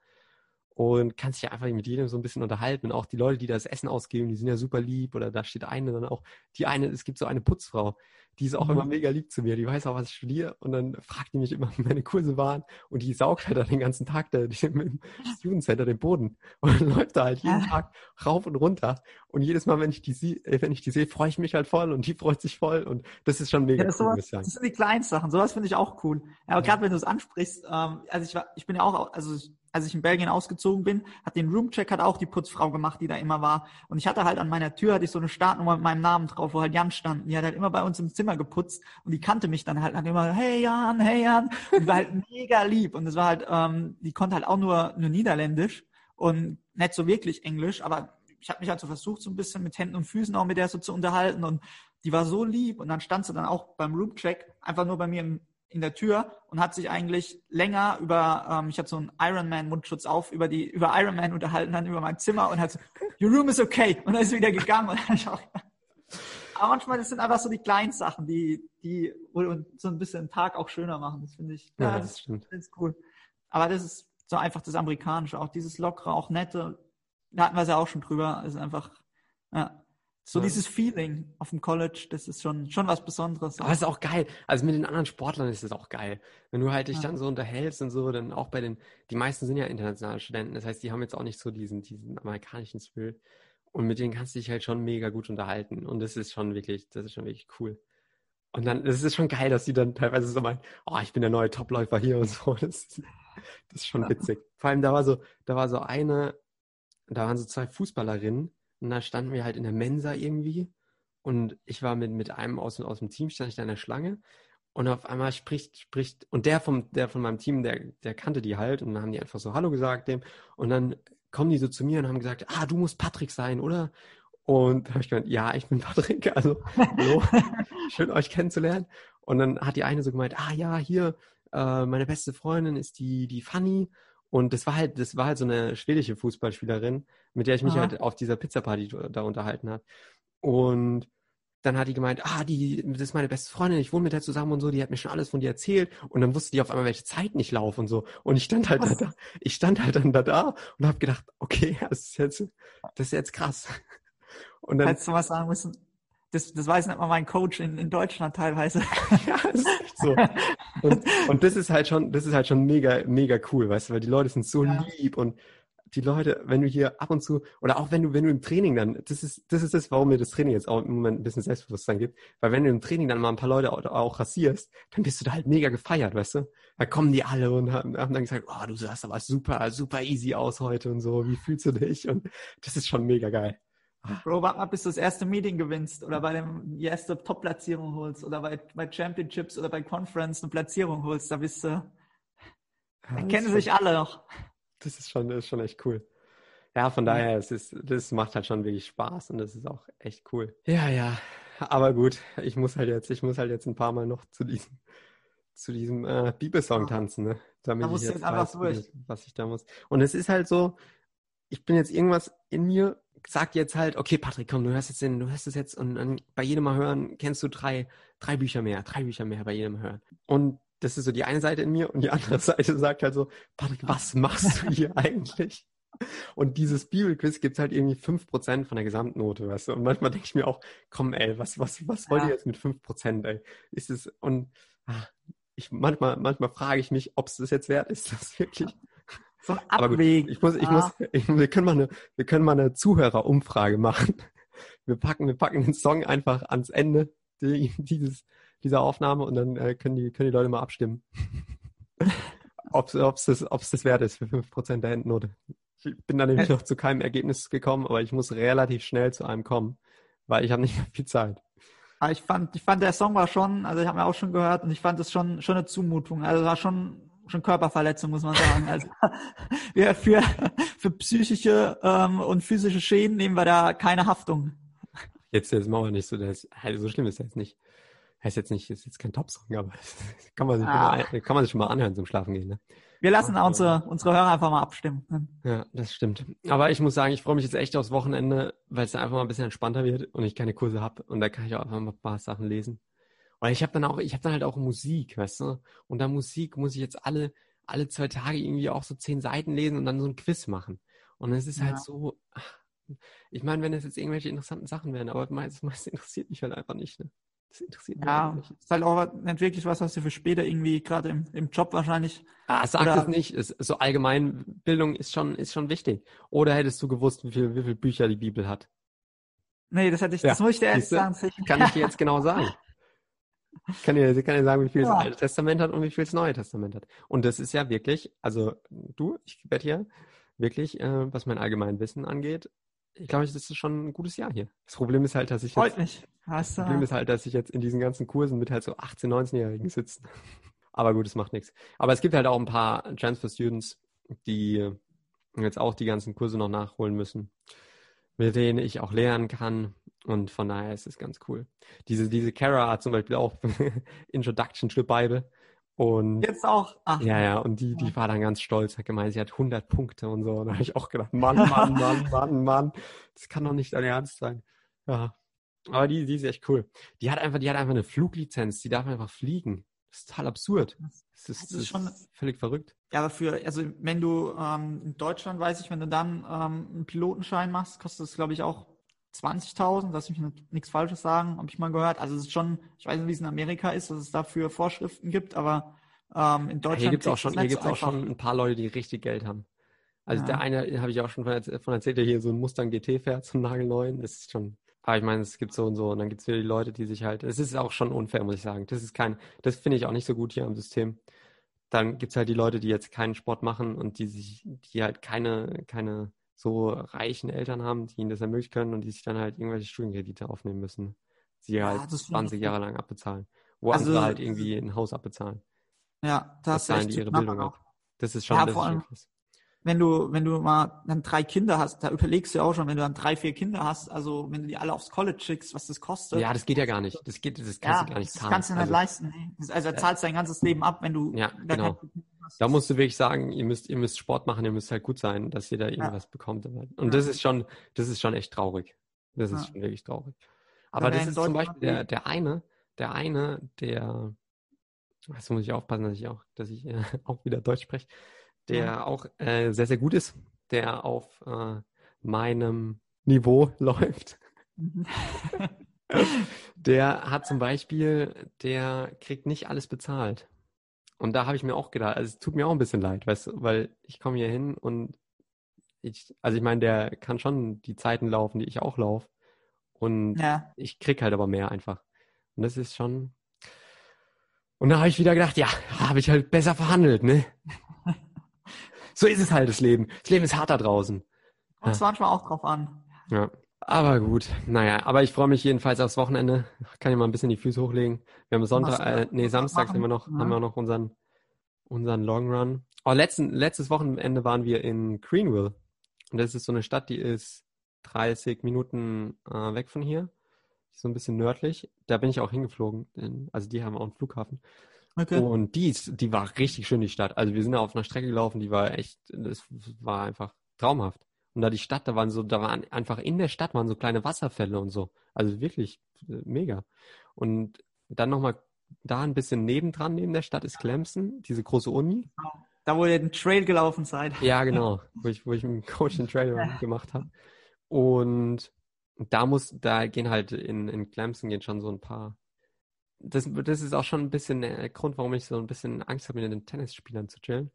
und kannst dich einfach mit jedem so ein bisschen unterhalten und auch die Leute, die das Essen ausgeben, die sind ja super lieb oder da steht eine dann auch, die eine, es gibt so eine Putzfrau, die ist auch Mhm. immer mega lieb zu mir, die weiß auch, was ich studiere und dann fragt die mich immer, (laughs) wie meine Kurse waren und die saugt halt den ganzen Tag da (laughs) im Student Center den Boden (laughs) und läuft da halt jeden Ja. Tag rauf und runter und jedes Mal, wenn ich die, sie- äh, wenn ich die sehe, freue ich mich halt voll und die freut sich voll und das ist schon mega Ja, das, cool, sowas, das sind die Kleinsachen. Sowas finde ich auch cool. Ja, aber Ja. gerade wenn du es ansprichst, ähm, also ich war, ich bin ja auch, also ich, als ich in Belgien ausgezogen bin, hat den Roomcheck hat auch die Putzfrau gemacht, die da immer war. Und ich hatte halt an meiner Tür hatte ich so eine Startnummer mit meinem Namen drauf, wo halt Jan stand. Die hat halt immer bei uns im Zimmer geputzt und die kannte mich dann halt, hat immer, hey Jan, hey Jan. Und die war halt mega lieb. Und es war halt, ähm, die konnte halt auch nur, nur Niederländisch und nicht so wirklich Englisch, aber ich habe mich halt so versucht, so ein bisschen mit Händen und Füßen auch mit der so zu unterhalten und die war so lieb und dann stand sie dann auch beim Roomcheck einfach nur bei mir im, in der Tür und hat sich eigentlich länger über, ähm, ich hatte so einen Ironman-Mundschutz auf, über die, über Ironman unterhalten, dann über mein Zimmer und hat so, your room is okay und dann ist sie wieder gegangen und dann auch, (laughs) aber manchmal, das sind einfach so die kleinen Sachen, die, die so ein bisschen den Tag auch schöner machen, das finde ich, Ja, ja, das stimmt. das ist cool. Aber das ist so einfach das Amerikanische, auch dieses Lockere, auch Nette, da hatten wir es ja auch schon drüber, ist einfach, ja. So Ja. dieses Feeling auf dem College, das ist schon, schon was Besonderes. Aber es ist auch geil. Also mit den anderen Sportlern ist es auch geil. Wenn du halt dich Ja. dann so unterhältst und so, dann auch bei den, die meisten sind ja internationale Studenten. Das heißt, die haben jetzt auch nicht so diesen, diesen amerikanischen Spirit. Und mit denen kannst du dich halt schon mega gut unterhalten. Und das ist schon wirklich, das ist schon wirklich cool. Und dann, das ist schon geil, dass die dann teilweise so meinen, oh, ich bin der neue Topläufer hier und so. (laughs) Das, das ist schon witzig. Vor allem, da war so, da war so eine, da waren so zwei Fußballerinnen und da standen wir halt in der Mensa irgendwie. Und ich war mit, mit einem aus, aus dem Team, stand ich da in der Schlange. Und auf einmal spricht, spricht, und der vom, der von meinem Team, der, der kannte die halt. Und dann haben die einfach so Hallo gesagt dem. Und dann kommen die so zu mir und haben gesagt, ah, du musst Patrick sein, oder? Und da habe ich gemeint, ja, ich bin Patrick, (laughs) also hallo, (laughs) schön euch kennenzulernen. Und dann hat die eine so gemeint, ah ja, hier, äh, meine beste Freundin ist die, die Fanny. Und das war halt, das war halt so eine schwedische Fußballspielerin, mit der ich mich Aha. halt auf dieser Pizza-Party da unterhalten habe. Und dann hat die gemeint, ah, die, das ist meine beste Freundin, ich wohne mit der zusammen und so, die hat mir schon alles von dir erzählt und dann wusste die auf einmal, welche Zeiten ich laufe und so und ich stand halt da, da, ich stand halt dann da, da und habe gedacht, okay, (laughs) das ist jetzt, das ist jetzt krass. Und dann, Hättest du was sagen müssen? Das, das weiß nicht mal mein Coach in, in Deutschland teilweise. (laughs) ja, ist echt so. (laughs) Und, (laughs) und das ist halt schon, das ist halt schon mega, mega cool, weißt du, weil die Leute sind so ja. lieb und die Leute, wenn du hier ab und zu, oder auch wenn du, wenn du im Training dann, das ist, das ist das, warum mir das Training jetzt auch im Moment ein bisschen Selbstbewusstsein gibt, weil wenn du im Training dann mal ein paar Leute auch, auch rasierst, dann bist du da halt mega gefeiert, weißt du? Da kommen die alle und haben, haben dann gesagt, oh, du sahst aber super, super easy aus heute und so, wie fühlst du dich? Und das ist schon mega geil. Bro, warte mal, bis du das erste Meeting gewinnst oder bei dem die erste Top-Platzierung holst oder bei, bei Championships oder bei Conference eine Platzierung holst, da bist du, da kennen sich alle noch das ist schon, das ist schon echt cool. Ja, von daher, es ist, das macht halt schon wirklich Spaß und das ist auch echt cool. Ja, ja. Aber gut, ich muss halt jetzt, ich muss halt jetzt ein paar Mal noch zu diesem, zu diesem äh, Bibelsong tanzen, ne? Damit da ich jetzt, jetzt weiß, was ich da muss. Und es ist halt so, ich bin jetzt irgendwas in mir, sagt jetzt halt, okay, Patrick, komm, du hörst jetzt den, du hörst es jetzt und dann bei jedem Mal hören kennst du drei, drei Bücher mehr, drei Bücher mehr bei jedem Mal hören. Und das ist so die eine Seite in mir und die andere (laughs) Seite sagt halt so, Patrick, was machst du hier (laughs) eigentlich? Und dieses Bibelquiz gibt halt irgendwie 5% von der Gesamtnote, weißt du? Und manchmal denke ich mir auch, komm, ey, was, was, was wollt ihr jetzt mit 5%, ey? Ist es, und ach, ich, manchmal, manchmal frage ich mich, ob es das jetzt wert ist, das wirklich. So ein Aber gut, ich muss, ich ah. muss, (laughs) ich, wir können mal eine, wir können mal eine Zuhörerumfrage machen. (laughs) Wir packen, wir packen den Song einfach ans Ende die, dieses, dieser Aufnahme und dann äh, können, die, können die Leute mal abstimmen, (laughs) ob es das, ob's das wert ist für 5% der Endnote. Ich bin da nämlich noch zu keinem Ergebnis gekommen, aber ich muss relativ schnell zu einem kommen, weil ich habe nicht mehr viel Zeit. Aber ich fand, ich fand, der Song war schon, also ich habe mir auch schon gehört und ich fand es schon, schon eine Zumutung. Also war schon, schon Körperverletzung, muss man sagen. Also (laughs) ja, für, für psychische ähm, und physische Schäden nehmen wir da keine Haftung. Jetzt, jetzt machen wir nicht so, das, also so schlimm ist das jetzt nicht heißt jetzt nicht, ist jetzt kein Top-Song, aber (laughs) kann man, sich ah. mal, kann man sich schon mal anhören zum Schlafen gehen. Ne? Wir lassen aber, unsere, unsere Hörer einfach mal abstimmen. Ne? Ja, das stimmt. Aber ich muss sagen, ich freue mich jetzt echt aufs Wochenende, weil es einfach mal ein bisschen entspannter wird und ich keine Kurse habe und da kann ich auch einfach mal ein paar Sachen lesen. Und ich habe dann auch, ich habe dann halt auch Musik, weißt du? Und da Musik muss ich jetzt alle, alle zwei Tage irgendwie auch so zehn Seiten lesen und dann so ein Quiz machen. Und es ist halt ja. halt so, (laughs) ich meine, wenn es jetzt irgendwelche interessanten Sachen wären, aber meistens (laughs) meist interessiert mich halt einfach nicht. Ne? Das interessiert mich ja, nicht. Ist halt auch nicht wirklich was, was du für später irgendwie gerade im, im Job wahrscheinlich. Ah, sag oder, das nicht. Es, so Allgemeinbildung ist schon, ist schon wichtig. Oder hättest du gewusst, wie viele wie viel Bücher die Bibel hat? Nee, das hätte ich, ja, das muss ich dir erst sagen. Kann ich dir jetzt genau sagen. Ich kann dir, kann dir sagen, wie viel ja. das Alte Testament hat und wie viel das Neue Testament hat. Und das ist ja wirklich, also du, ich werde hier wirklich, äh, was mein Allgemeinwissen angeht, ich glaube, das ist schon ein gutes Jahr hier. Das Problem ist halt, dass ich jetzt, mich. das Problem ist halt, dass ich jetzt in diesen ganzen Kursen mit halt so 18, 19-Jährigen sitze. (laughs) Aber gut, es macht nichts. Aber es gibt halt auch ein paar Transfer Students, die jetzt auch die ganzen Kurse noch nachholen müssen, mit denen ich auch lernen kann. Und von daher ist es ganz cool. Diese, diese Kara hat zum Beispiel auch (laughs) Introduction to the Bible. Und jetzt auch. Ach, ja, ja, und die, die war dann ganz stolz, hat gemeint, sie hat 100 Punkte und so. Und da habe ich auch gedacht, (laughs) Mann, Mann, Mann, Mann, Mann, das kann doch nicht dein Ernst sein. Ja, aber die, die ist echt cool. Die hat einfach, die hat einfach eine Fluglizenz, die darf einfach fliegen. Das ist total absurd. Das ist, das ist, schon völlig verrückt. Ja, aber für, also wenn du ähm, in Deutschland, weiß ich, wenn du dann ähm, einen Pilotenschein machst, kostet das, glaube ich, auch 20.000, lass mich nichts Falsches sagen, habe ich mal gehört. Also es ist schon, ich weiß nicht, wie es in Amerika ist, dass es dafür Vorschriften gibt, aber ähm, in Deutschland hier gibt es auch schon, hier gibt's auch schon ein paar Leute, die richtig Geld haben. Also ja. der eine habe ich auch schon von, erzählt, der hier so ein Mustang GT fährt, so ein nagelneuen. Das ist schon, aber ich meine, es gibt so und so. Und dann gibt es wieder die Leute, die sich halt, es ist auch schon unfair, muss ich sagen. Das ist kein, das finde ich auch nicht so gut hier am System. Dann gibt es halt die Leute, die jetzt keinen Sport machen und die sich, die halt keine, keine so reichen Eltern haben, die ihnen das ermöglichen können und die sich dann halt irgendwelche Studienkredite aufnehmen müssen. Sie ja, halt 20 Jahre lang abbezahlen. Wo also, andere halt irgendwie ein Haus abbezahlen. Ja, das, das zahlen die ihre Bildung ab. Das ist schon ja, vor allem, wenn du, wenn du mal dann drei Kinder hast, da überlegst du ja auch schon, wenn du dann drei, vier Kinder hast, also wenn du die alle aufs College schickst, was das kostet. Ja, das geht ja gar nicht. Das geht, das kannst ja, du gar nicht zahlen. Das kannst du nicht also, leisten. Also, also zahlst dein ganzes Leben ab, wenn du ja, genau. Da musst du wirklich sagen, ihr müsst, ihr müsst Sport machen, ihr müsst halt gut sein, dass ihr da irgendwas ja. bekommt. Und das ist schon, das ist schon echt traurig. Das ist schon wirklich traurig. Aber das ist zum Beispiel der, der eine, der eine, der, jetzt muss ich aufpassen, dass ich auch, dass ich äh, (laughs) auch wieder Deutsch spreche, der ja. auch äh, sehr, sehr gut ist, der auf äh, meinem Niveau (laughs) läuft. der hat zum Beispiel, der kriegt nicht alles bezahlt. Und da habe ich mir auch gedacht, also es tut mir auch ein bisschen leid, weißt du, weil ich komme hier hin und ich, also ich meine, der kann schon die Zeiten laufen, die ich auch laufe. Und ja. ich krieg halt aber mehr einfach. Und das ist schon. Und da habe ich wieder gedacht, ja, habe ich halt besser verhandelt, ne? So ist es halt das Leben. Das Leben ist hart da draußen. Kommt ja. manchmal auch drauf an. Ja. Aber gut, naja, aber ich freue mich jedenfalls aufs Wochenende. Kann ich mal ein bisschen die Füße hochlegen. Wir haben Sonntag, äh, nee, Samstag sind wir noch, ja. haben wir noch unseren, unseren Long Run. Oh, letzten, letztes Wochenende waren wir in Greenville. Und das ist so eine Stadt, die ist 30 Minuten äh, weg von hier. So ein bisschen nördlich. Da bin ich auch hingeflogen. Denn, also die haben auch einen Flughafen. Okay. Und die, die war richtig schön, die Stadt. Also wir sind da auf einer Strecke gelaufen, die war echt, das war einfach traumhaft. Und da die Stadt, da waren so, da waren einfach in der Stadt waren so kleine Wasserfälle und so. Also wirklich äh, mega. Und dann nochmal da ein bisschen nebendran, neben der Stadt ist Clemson, diese große Uni. Da, wo ihr den Trail gelaufen seid. Ja, genau. Wo ich, wo ich mit dem Coach den Trail gemacht habe. Und da muss, da gehen halt in, in Clemson gehen schon so ein paar. Das, das ist auch schon ein bisschen der Grund, warum ich so ein bisschen Angst habe, mit den Tennisspielern zu chillen.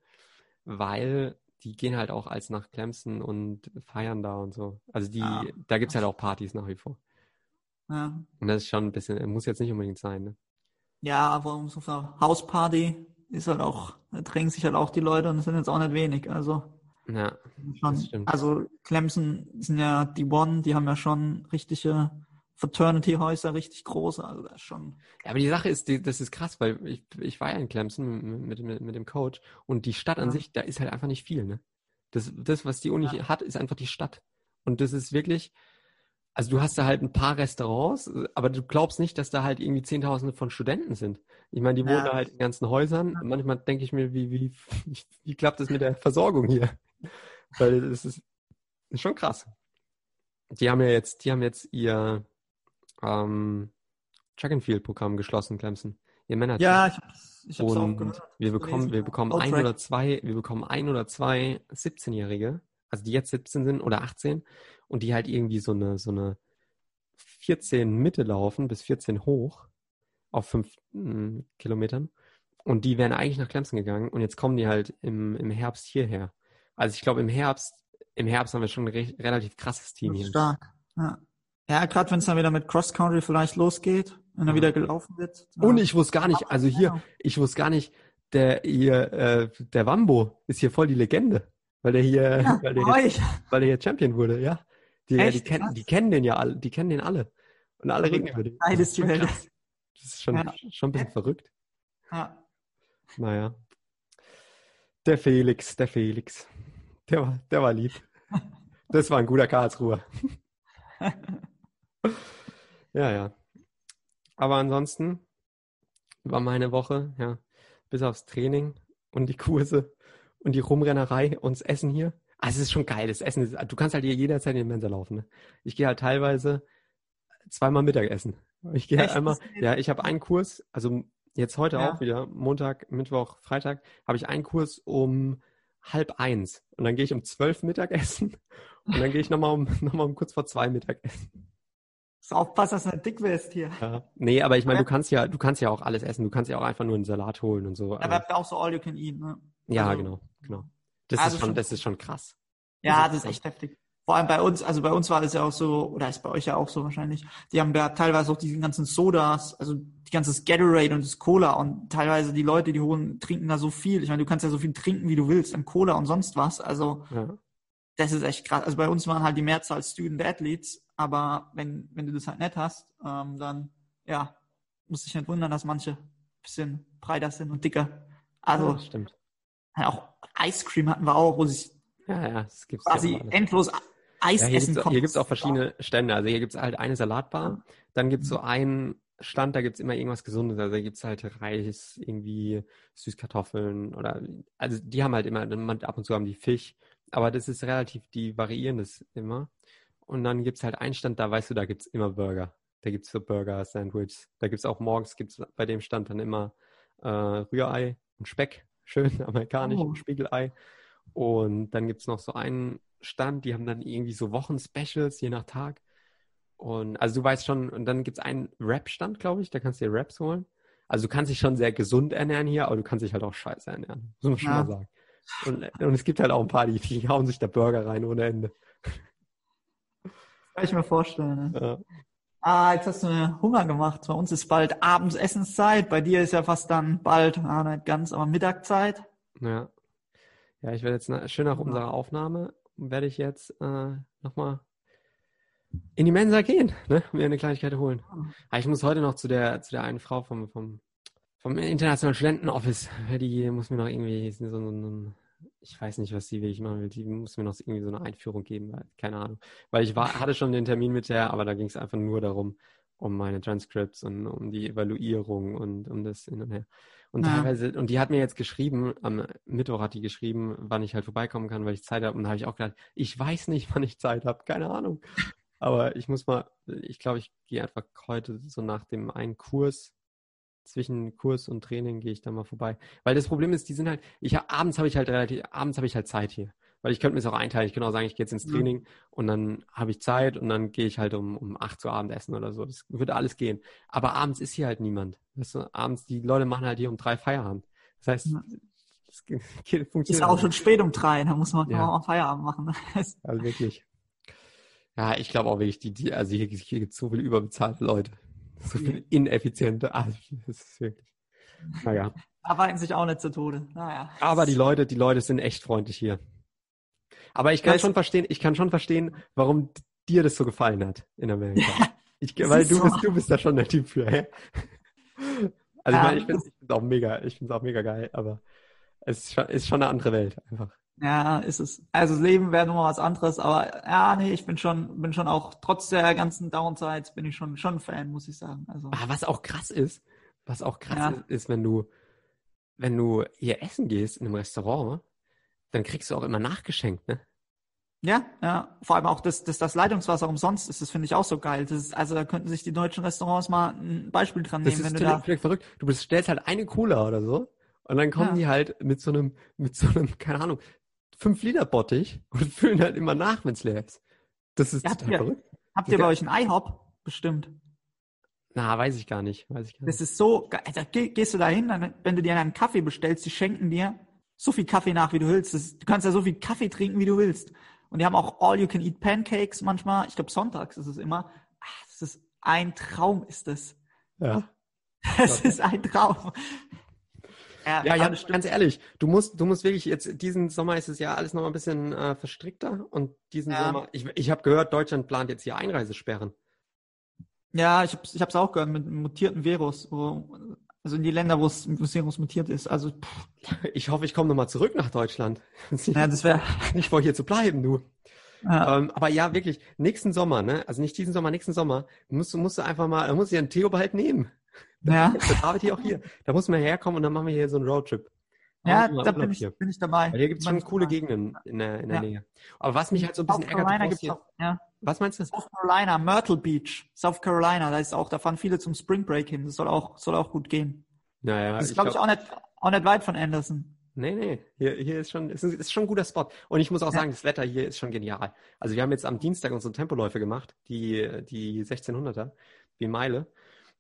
Weil die gehen halt auch als nach Clemson und feiern da und so. Also die, ah. da gibt es halt auch Partys nach wie vor. Ja. Und das ist schon ein bisschen, muss jetzt nicht unbedingt sein, ne? Ja, aber so eine Hausparty ist halt auch, da drängen sich halt auch die Leute und es sind jetzt auch nicht wenig. Also ja, schon, also Clemson sind ja die One, die haben ja schon richtige Fraternity-Häuser, richtig große, also das ist schon. Ja, aber die Sache ist, die, das ist krass, weil ich, ich war ja in Clemson mit, mit, mit dem Coach und die Stadt an ja. sich, da ist halt einfach nicht viel, ne? Das, das was die Uni ja. hat, ist einfach die Stadt. Und das ist wirklich, also du hast da halt ein paar Restaurants, aber du glaubst nicht, dass da halt irgendwie Zehntausende von Studenten sind. Ich meine, die wohnen da halt in ganzen Häusern. Manchmal denke ich mir, wie, wie, (laughs) wie klappt das mit der Versorgung hier? Weil das ist, ist schon krass. Die haben ja jetzt, die haben jetzt ihr ähm, Track and Field Programm geschlossen, Clemson. Ihr Männer. Ja, ich hab's, ich hab's auch gehört. Wir bekommen, wir bekommen ein oder zwei, wir bekommen ein oder zwei 17-Jährige, also die jetzt 17 sind oder 18 und die halt irgendwie so eine, so eine 14 Mitte laufen bis 14 hoch auf 5 hm, Kilometern. Und die wären eigentlich nach Clemson gegangen und jetzt kommen die halt im, im Herbst hierher. Also ich glaube, im Herbst, im Herbst haben wir schon ein re relativ krasses Team hier. Stark. Ja, ja gerade wenn es dann wieder mit Cross Country vielleicht losgeht, wenn er wieder gelaufen wird. Und ich wusste gar nicht, also hier, ich wusste gar nicht, der hier, äh, der Wambo ist hier voll die Legende, weil der hier, ja, weil, der hier weil der hier Champion wurde, ja. Die, ja, die, kennen, die kennen den ja alle, die kennen den alle. Und alle reden über den. Das ist, das ist schon, ja. schon ein bisschen verrückt. Ja. Naja. Der Felix, der Felix. Der war, der war lieb. (laughs) Das war ein guter Karlsruher. (laughs) ja, ja. Aber ansonsten war meine Woche, ja, bis aufs Training und die Kurse und die Rumrennerei und das Essen hier. Also es ist schon geil, das Essen ist, du kannst halt hier jederzeit in den Mensa laufen. Ne? Ich gehe halt teilweise zweimal Mittagessen. Ich gehe halt einmal, ja, ich habe einen Kurs, also jetzt heute ja. auch wieder, Montag, Mittwoch, Freitag, habe ich einen Kurs um halb eins. Und dann gehe ich um zwölf Mittagessen und dann gehe ich nochmal um, (laughs) noch mal um kurz vor zwei Mittagessen. So aufpassen, dass du nicht dick wirst hier. Ja. Nee, aber ich meine, du kannst ja, du kannst ja auch alles essen. Du kannst ja auch einfach nur einen Salat holen und so. Ja, aber habt auch so all you can eat, ne? Ja, also, genau, genau. Das also ist schon, das ist schon krass. Ja, das ist echt heftig. Vor allem bei uns, also bei uns war das ja auch so, oder ist bei euch ja auch so wahrscheinlich, die haben ja teilweise auch diese ganzen Sodas, also die ganze Gatorade und das Cola und teilweise die Leute, die holen, trinken da so viel. Ich meine, du kannst ja so viel trinken, wie du willst, an Cola und sonst was. Also ja. das ist echt krass. Also bei uns waren halt die Mehrzahl Student Athletes, aber wenn, wenn du das halt nicht hast, ähm, dann ja, muss ich nicht wundern, dass manche ein bisschen breiter sind und dicker. Also ja, stimmt. Auch Ice Cream hatten wir auch, wo sich ja, ja, es gibt quasi endlos Eis ja, hier essen gibt's, Hier gibt es auch verschiedene Stände. Also hier gibt es halt eine Salatbar, dann gibt es so mhm. einen Stand, da gibt es immer irgendwas Gesundes. Also da gibt es halt Reis, irgendwie Süßkartoffeln oder also die haben halt immer, ab und zu haben die Fisch, aber das ist relativ, die variieren das immer. Und dann gibt es halt einen Stand, da weißt du, da gibt es immer Burger. Da gibt es so Burger, Sandwiches. Da gibt es auch morgens, gibt's bei dem Stand dann immer äh, Rührei und Speck. Schön (laughs) amerikanisch, Oh. Spiegelei. Und dann gibt es noch so einen Stand, die haben dann irgendwie so Wochen-Specials, je nach Tag. Und also du weißt schon, und dann gibt es einen Rap-Stand, glaube ich, da kannst du dir Raps holen. Also du kannst dich schon sehr gesund ernähren hier, aber du kannst dich halt auch scheiße ernähren. Muss man schon Ja. mal sagen. Und, und es gibt halt auch ein paar, die, die hauen sich da Burger rein ohne Ende. Kann ich mir vorstellen. Ne? Ja. Ah, jetzt hast du mir Hunger gemacht. Bei uns ist bald Abendsessenszeit. Bei dir ist ja fast dann bald, ah, nicht ganz, aber Mittagszeit. Ja. Ja, ich werde jetzt na, schön nach unserer Aufnahme, werde ich jetzt äh, nochmal in die Mensa gehen, ne? Mir eine Kleinigkeit holen. Aber ich muss heute noch zu der, zu der einen Frau vom, vom, vom Internationalen Studentenoffice. Die muss mir noch irgendwie so, so, so ich weiß nicht, was sie will, ich machen will. Die muss mir noch irgendwie so eine Einführung geben, weil, keine Ahnung. Weil ich war, (laughs) hatte schon den Termin mit der, aber da ging es einfach nur darum, um meine Transcripts und um die Evaluierung und um das hin und her. Und Ja. teilweise, und die hat mir jetzt geschrieben, am Mittwoch hat die geschrieben, wann ich halt vorbeikommen kann, weil ich Zeit habe. Und da habe ich auch gedacht, ich weiß nicht, (laughs) wann ich Zeit habe, keine Ahnung. Aber ich muss mal, ich glaube, ich gehe einfach heute so nach dem einen Kurs, zwischen Kurs und Training gehe ich da mal vorbei. Weil das Problem ist, die sind halt, ich hab, abends habe ich halt relativ, abends habe ich halt Zeit hier. Weil ich könnte mir das auch einteilen. Ich könnte auch sagen, ich gehe jetzt ins. Training und dann habe ich Zeit und dann gehe ich halt um, um 8 Uhr Abendessen oder so. Das würde alles gehen. Aber abends ist hier halt niemand. Weißt du, abends, die Leute machen halt hier um drei Feierabend. Das heißt, Ja. das (laughs) geht- funktioniert. Ist auch schon spät um drei, da muss man, Ja. auch Feierabend machen. ne? (laughs) Also wirklich. Ja, ich glaube auch wirklich, die, die, also hier, hier gibt es so viele überbezahlte Leute. So viele ineffiziente. Also, (laughs) das ist wirklich. Naja. Arbeiten sich auch nicht zu Tode. Naja. Aber die Leute, die Leute sind echt freundlich hier. Aber ich kann schon verstehen, ich kann schon verstehen, warum dir das so gefallen hat in Amerika. (laughs) Ich, weil du so. bist, du bist da schon der Typ für, hä? Also ich meine, ich finde es auch mega, ich finde es auch mega geil, aber es ist schon, ist schon eine andere Welt einfach. Ja, ist es. Also das Leben wäre nochmal was anderes, aber ja, nee, ich bin schon, bin schon auch, trotz der ganzen Downsides bin ich schon, schon Fan, muss ich sagen. Also, Aber was auch krass ist, was auch krass Ja. ist, ist, wenn du, wenn du hier essen gehst in einem Restaurant, dann kriegst du auch immer nachgeschenkt, ne? ja, ja, vor allem auch, dass, dass das Leitungswasser umsonst ist, das finde ich auch so geil. Das ist, also da könnten sich die deutschen Restaurants mal ein Beispiel dran Das nehmen, wenn ist du völlig, da, verrückt. Du bestellst halt eine Cola oder so und dann kommen Ja. die halt mit so einem, mit so einem, keine Ahnung, 5 Liter Bottich und (laughs) füllen halt immer nach, wenn es leer ist. Das ist Ja, total ja. verrückt. habt ihr bei euch einen IHOP? Bestimmt. Na, weiß ich gar nicht. Weiß ich gar Das nicht. ist so, ge- also, geh, gehst du da hin, wenn du dir einen Kaffee bestellst, die schenken dir so viel Kaffee nach, wie du willst. Das, du kannst ja so viel Kaffee trinken, wie du willst. Und die haben auch All-You-Can-Eat Pancakes manchmal. Ich glaube, sonntags ist es immer. Ach, das ist ein Traum, ist das. Ja. (laughs) Das ist ein Traum. Ja, ja, stimmt. ganz ehrlich, du musst, du musst wirklich jetzt, diesen Sommer ist es ja alles noch mal ein bisschen äh, verstrickter und diesen Ja. Sommer, ich, ich habe gehört, Deutschland plant jetzt hier Einreisesperren. Ja, ich hab's, ich hab's auch gehört mit einem mutierten Virus. Wo, also in die Länder, wo es das Virus mutiert ist. Also, pff, Ich hoffe, ich komme nochmal zurück nach Deutschland. (laughs) ja, das wäre. nicht vor hier zu bleiben, du. Ja, Ähm, aber ja, wirklich, nächsten Sommer, ne? Also nicht diesen Sommer, nächsten Sommer, musst du, musst du einfach mal, musst du ja einen Theo bald nehmen. Ja, Der David hier auch hier. Da muss man herkommen und dann machen wir hier so einen Roadtrip. ja da bin ich, bin ich dabei. Weil hier gibt's schon Bin ich coole. Gegenden in der, in der Ja. Nähe. Aber was mich halt so ein bisschen South ärgert, Carolina hier, auch, ja. was meinst du? South Carolina, Myrtle Beach, South Carolina, da ist auch, da fahren viele zum Spring Break hin. Das soll auch, soll auch gut gehen. Naja, Das ist, ich glaube ich, glaub- auch nicht, auch nicht weit von Anderson. Nee, nee, hier, hier ist schon, ist, ein- ist schon ein guter Spot. Und ich muss auch Ja. sagen, das Wetter hier ist schon genial. Also wir haben jetzt am Dienstag unsere Tempoläufe gemacht, die, die 1600er, wie Meile.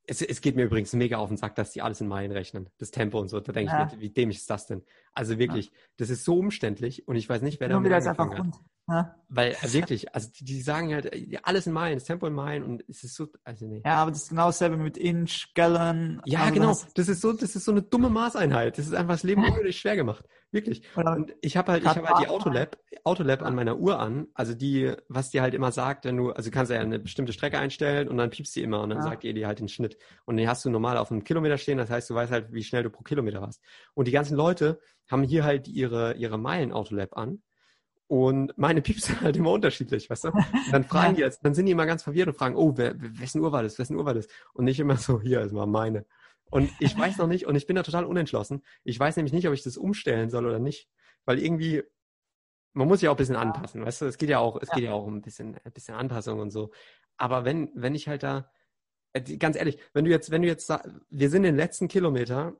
Es, es geht mir übrigens mega auf den Sack, dass die alles in Meilen rechnen. Das Tempo und so. Da denke Ja. ich mir, wie dämlich ist das denn? Also wirklich, das ist so umständlich und ich weiß nicht, wer damit wieder ist einfach angefangen hat. Ja. Weil äh, wirklich, also die, die sagen halt, äh, alles in Meilen, das Tempo in Meilen und es ist so, also nee. ja, aber das ist genau dasselbe mit Inch, Gallon. Ja, also genau. das- Das ist so, das ist so eine dumme Maßeinheit. Das ist einfach das Leben (laughs) unnötig schwer gemacht. Wirklich. Und ich habe halt, ich habe halt die Autolab, Autolab an meiner Uhr an. Also die, was die halt immer sagt, wenn du, also du kannst ja eine bestimmte Strecke einstellen und dann piepst die immer und dann Ja. sagt ihr dir halt den Schnitt. Und den hast du normal auf einem Kilometer stehen. Das heißt, du weißt halt, wie schnell du pro Kilometer warst. Und die ganzen Leute haben hier halt ihre, ihre Meilen-Autolab an. Und meine Pieps (laughs) sind halt immer unterschiedlich, weißt du? Und dann (laughs) fragen die jetzt, dann sind die immer ganz verwirrt und fragen, oh, wer, wessen Uhr war das? Wessen Uhr war das? Und nicht immer so, hier ist mal meine. Und ich weiß noch nicht, und ich bin da total unentschlossen. Ich weiß nämlich nicht, ob ich das umstellen soll oder nicht. Weil irgendwie, man muss sich auch ein bisschen anpassen, weißt du? Es geht ja auch, es Ja. geht ja auch um ein bisschen, ein bisschen Anpassung und so. Aber wenn, wenn ich halt da Äh, ganz ehrlich, wenn du jetzt, wenn du jetzt, wir sind den letzten Kilometer,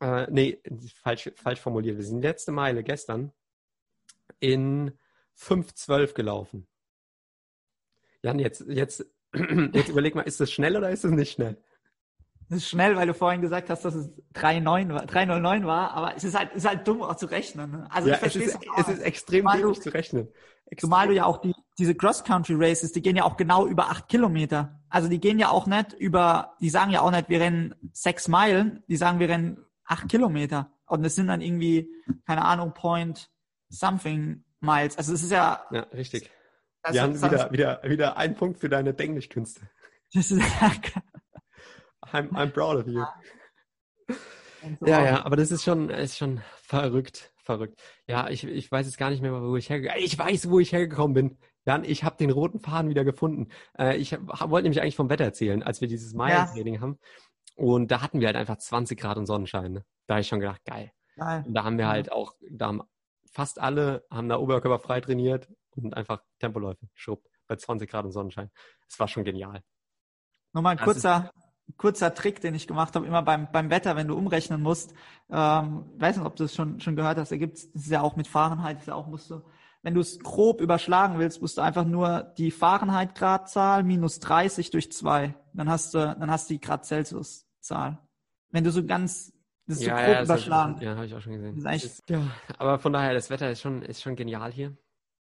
äh, nee, falsch, falsch formuliert, wir sind die letzte Meile gestern in 5,12 gelaufen. Jan, jetzt, jetzt, (clears throat) jetzt überleg mal, ist das schnell oder ist das nicht schnell? Das ist schnell, weil du vorhin gesagt hast, dass es 3,9 war, 3,09 war, aber es ist halt, ist halt dumm auch zu rechnen. Ne? Also ja, ich verstehe es. Ist, es ist extrem dämlich zu rechnen. Extrem. Zumal du ja auch die, diese Cross-Country-Races, die gehen ja auch genau über acht Kilometer. Also die gehen ja auch nicht über, die sagen ja auch nicht, wir rennen sechs Meilen, die sagen, wir rennen acht Kilometer. Und es sind dann irgendwie, keine Ahnung, Point something Miles. Also es ist ja. Ja, richtig. Wir haben wieder, wieder, wieder ein Punkt für deine Denglischkünste. Das ist, I'm, I'm proud of you. So ja, ja, aber das ist schon, ist schon verrückt, verrückt. Ja, ich, ich weiß jetzt gar nicht mehr, wo ich hergekommen bin. Ich weiß, wo ich hergekommen bin. Jan, ich habe den roten Faden wieder gefunden. Äh, ich wollte nämlich eigentlich vom Wetter erzählen, als wir dieses Meilentraining ja. haben. Und da hatten wir halt einfach 20 Grad und Sonnenschein. Ne? Da habe ich schon gedacht, geil. geil. Und da haben wir halt auch, da haben fast alle haben da oberkörperfrei trainiert und einfach Tempoläufe, schrupp, bei 20 Grad und Sonnenschein. Es war schon genial. Nochmal ein kurzer, kurzer Trick, den ich gemacht habe, immer beim, beim Wetter, wenn du umrechnen musst. Ähm, weiß nicht, ob du es schon, schon gehört hast, da gibt's, das ist ja auch mit Fahrenheit, ist ja auch, musst du, wenn du es grob überschlagen willst, musst du einfach nur die Fahrenheit-Gradzahl minus 30 durch zwei. Dann hast du, dann hast du die Grad Celsius-Zahl. Wenn du so ganz, das ist ja, so grob ja, überschlagen. Ich, ja, habe ich auch schon gesehen. Das ist ja, aber von daher, das Wetter ist schon, ist schon genial hier.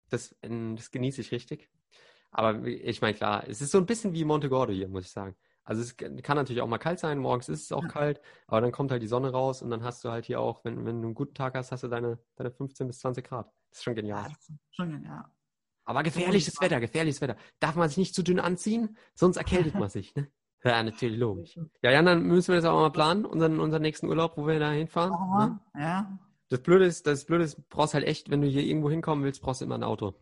Das, das genieße ich richtig. Aber ich meine, klar, es ist so ein bisschen wie Montegordo hier, muss ich sagen. Also es kann natürlich auch mal kalt sein, morgens ist es auch kalt, aber dann kommt halt die Sonne raus und dann hast du halt hier auch, wenn, wenn du einen guten Tag hast, hast du deine, deine 15 bis 20 Grad. Das ist schon genial. Ja, schon genial. Aber gefährliches Wetter, gefährliches Wetter. Darf man sich nicht zu dünn anziehen, sonst erkältet (laughs) man sich, ne? Ja, natürlich, logisch. Ja, Jan, dann müssen wir das auch mal planen, unseren, unseren nächsten Urlaub, wo wir da hinfahren. Ne? Ja. Das Blöde ist, das Blöde ist, brauchst halt echt, wenn du hier irgendwo hinkommen willst, brauchst du immer ein Auto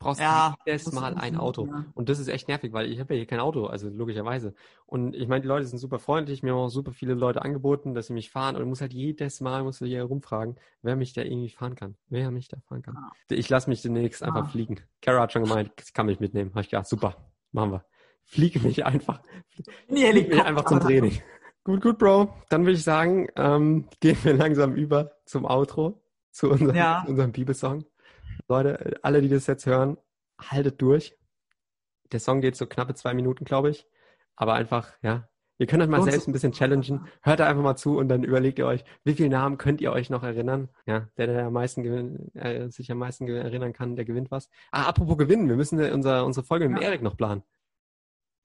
brauchst ja, jedes Mal ein Auto. Ja. Und das ist echt nervig, weil ich habe ja hier kein Auto, also logischerweise. Und ich meine, die Leute sind super freundlich, mir haben auch super viele Leute angeboten, dass sie mich fahren. Und ich muss halt jedes Mal muss hier rumfragen, wer mich da irgendwie fahren kann. Wer mich da fahren kann. Ja. Ich lasse mich demnächst einfach fliegen. Kara hat schon gemeint, kann mich mitnehmen. Habe ich gedacht, super, machen wir. Fliege mich einfach. Fliege mich einfach zum Training. Gut, gut, Bro. Dann würde ich sagen, ähm, gehen wir langsam über zum Outro, zu unserem, ja. unserem Bibelsong. Leute, alle, die das jetzt hören, haltet durch. Der Song geht so knappe zwei Minuten, glaube ich. Aber einfach, ja, ihr könnt euch mal selbst ein bisschen challengen. Hört da einfach mal zu und dann überlegt ihr euch, wie viele Namen könnt ihr euch noch erinnern? Ja, der, der am meisten gewinn, äh, sich am meisten erinnern kann, der gewinnt was. Ah, apropos gewinnen, wir müssen unser, unsere Folge mit ja. Erik noch planen.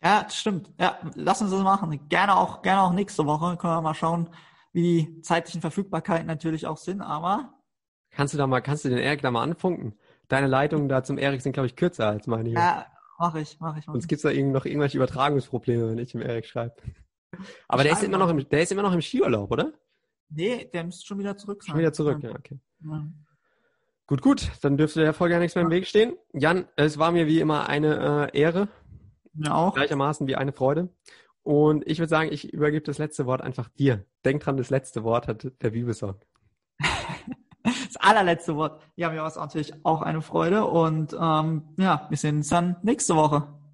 Ja, das stimmt. Ja, lass uns das machen. Gerne auch, gerne auch nächste Woche. Können wir mal schauen, wie die zeitlichen Verfügbarkeiten natürlich auch sind, aber Kannst du da mal, kannst du den Erik da mal anfunken? Deine Leitungen da zum Erik sind, glaube ich, kürzer als meine hier. Ja, mach ich, mach ich. Mach Sonst gibt es da irgend, noch irgendwelche Übertragungsprobleme, wenn ich dem Erik schreibe. Aber der ist, immer noch im, der ist immer noch im Skiurlaub, oder? Nee, der müsste schon wieder zurück sein. Schon wieder zurück, ja, okay. Ja. Gut, gut, dann dürfte der Folge ja nichts mehr im Weg stehen. Jan, es war mir wie immer eine äh, Ehre. Mir auch. Gleichermaßen wie eine Freude. Und ich würde sagen, ich übergebe das letzte Wort einfach dir. Denk dran, das letzte Wort hat der Bibelsong. (laughs) das allerletzte Wort. Ja, mir war es natürlich auch eine Freude und ähm, ja, wir sehen uns dann nächste Woche.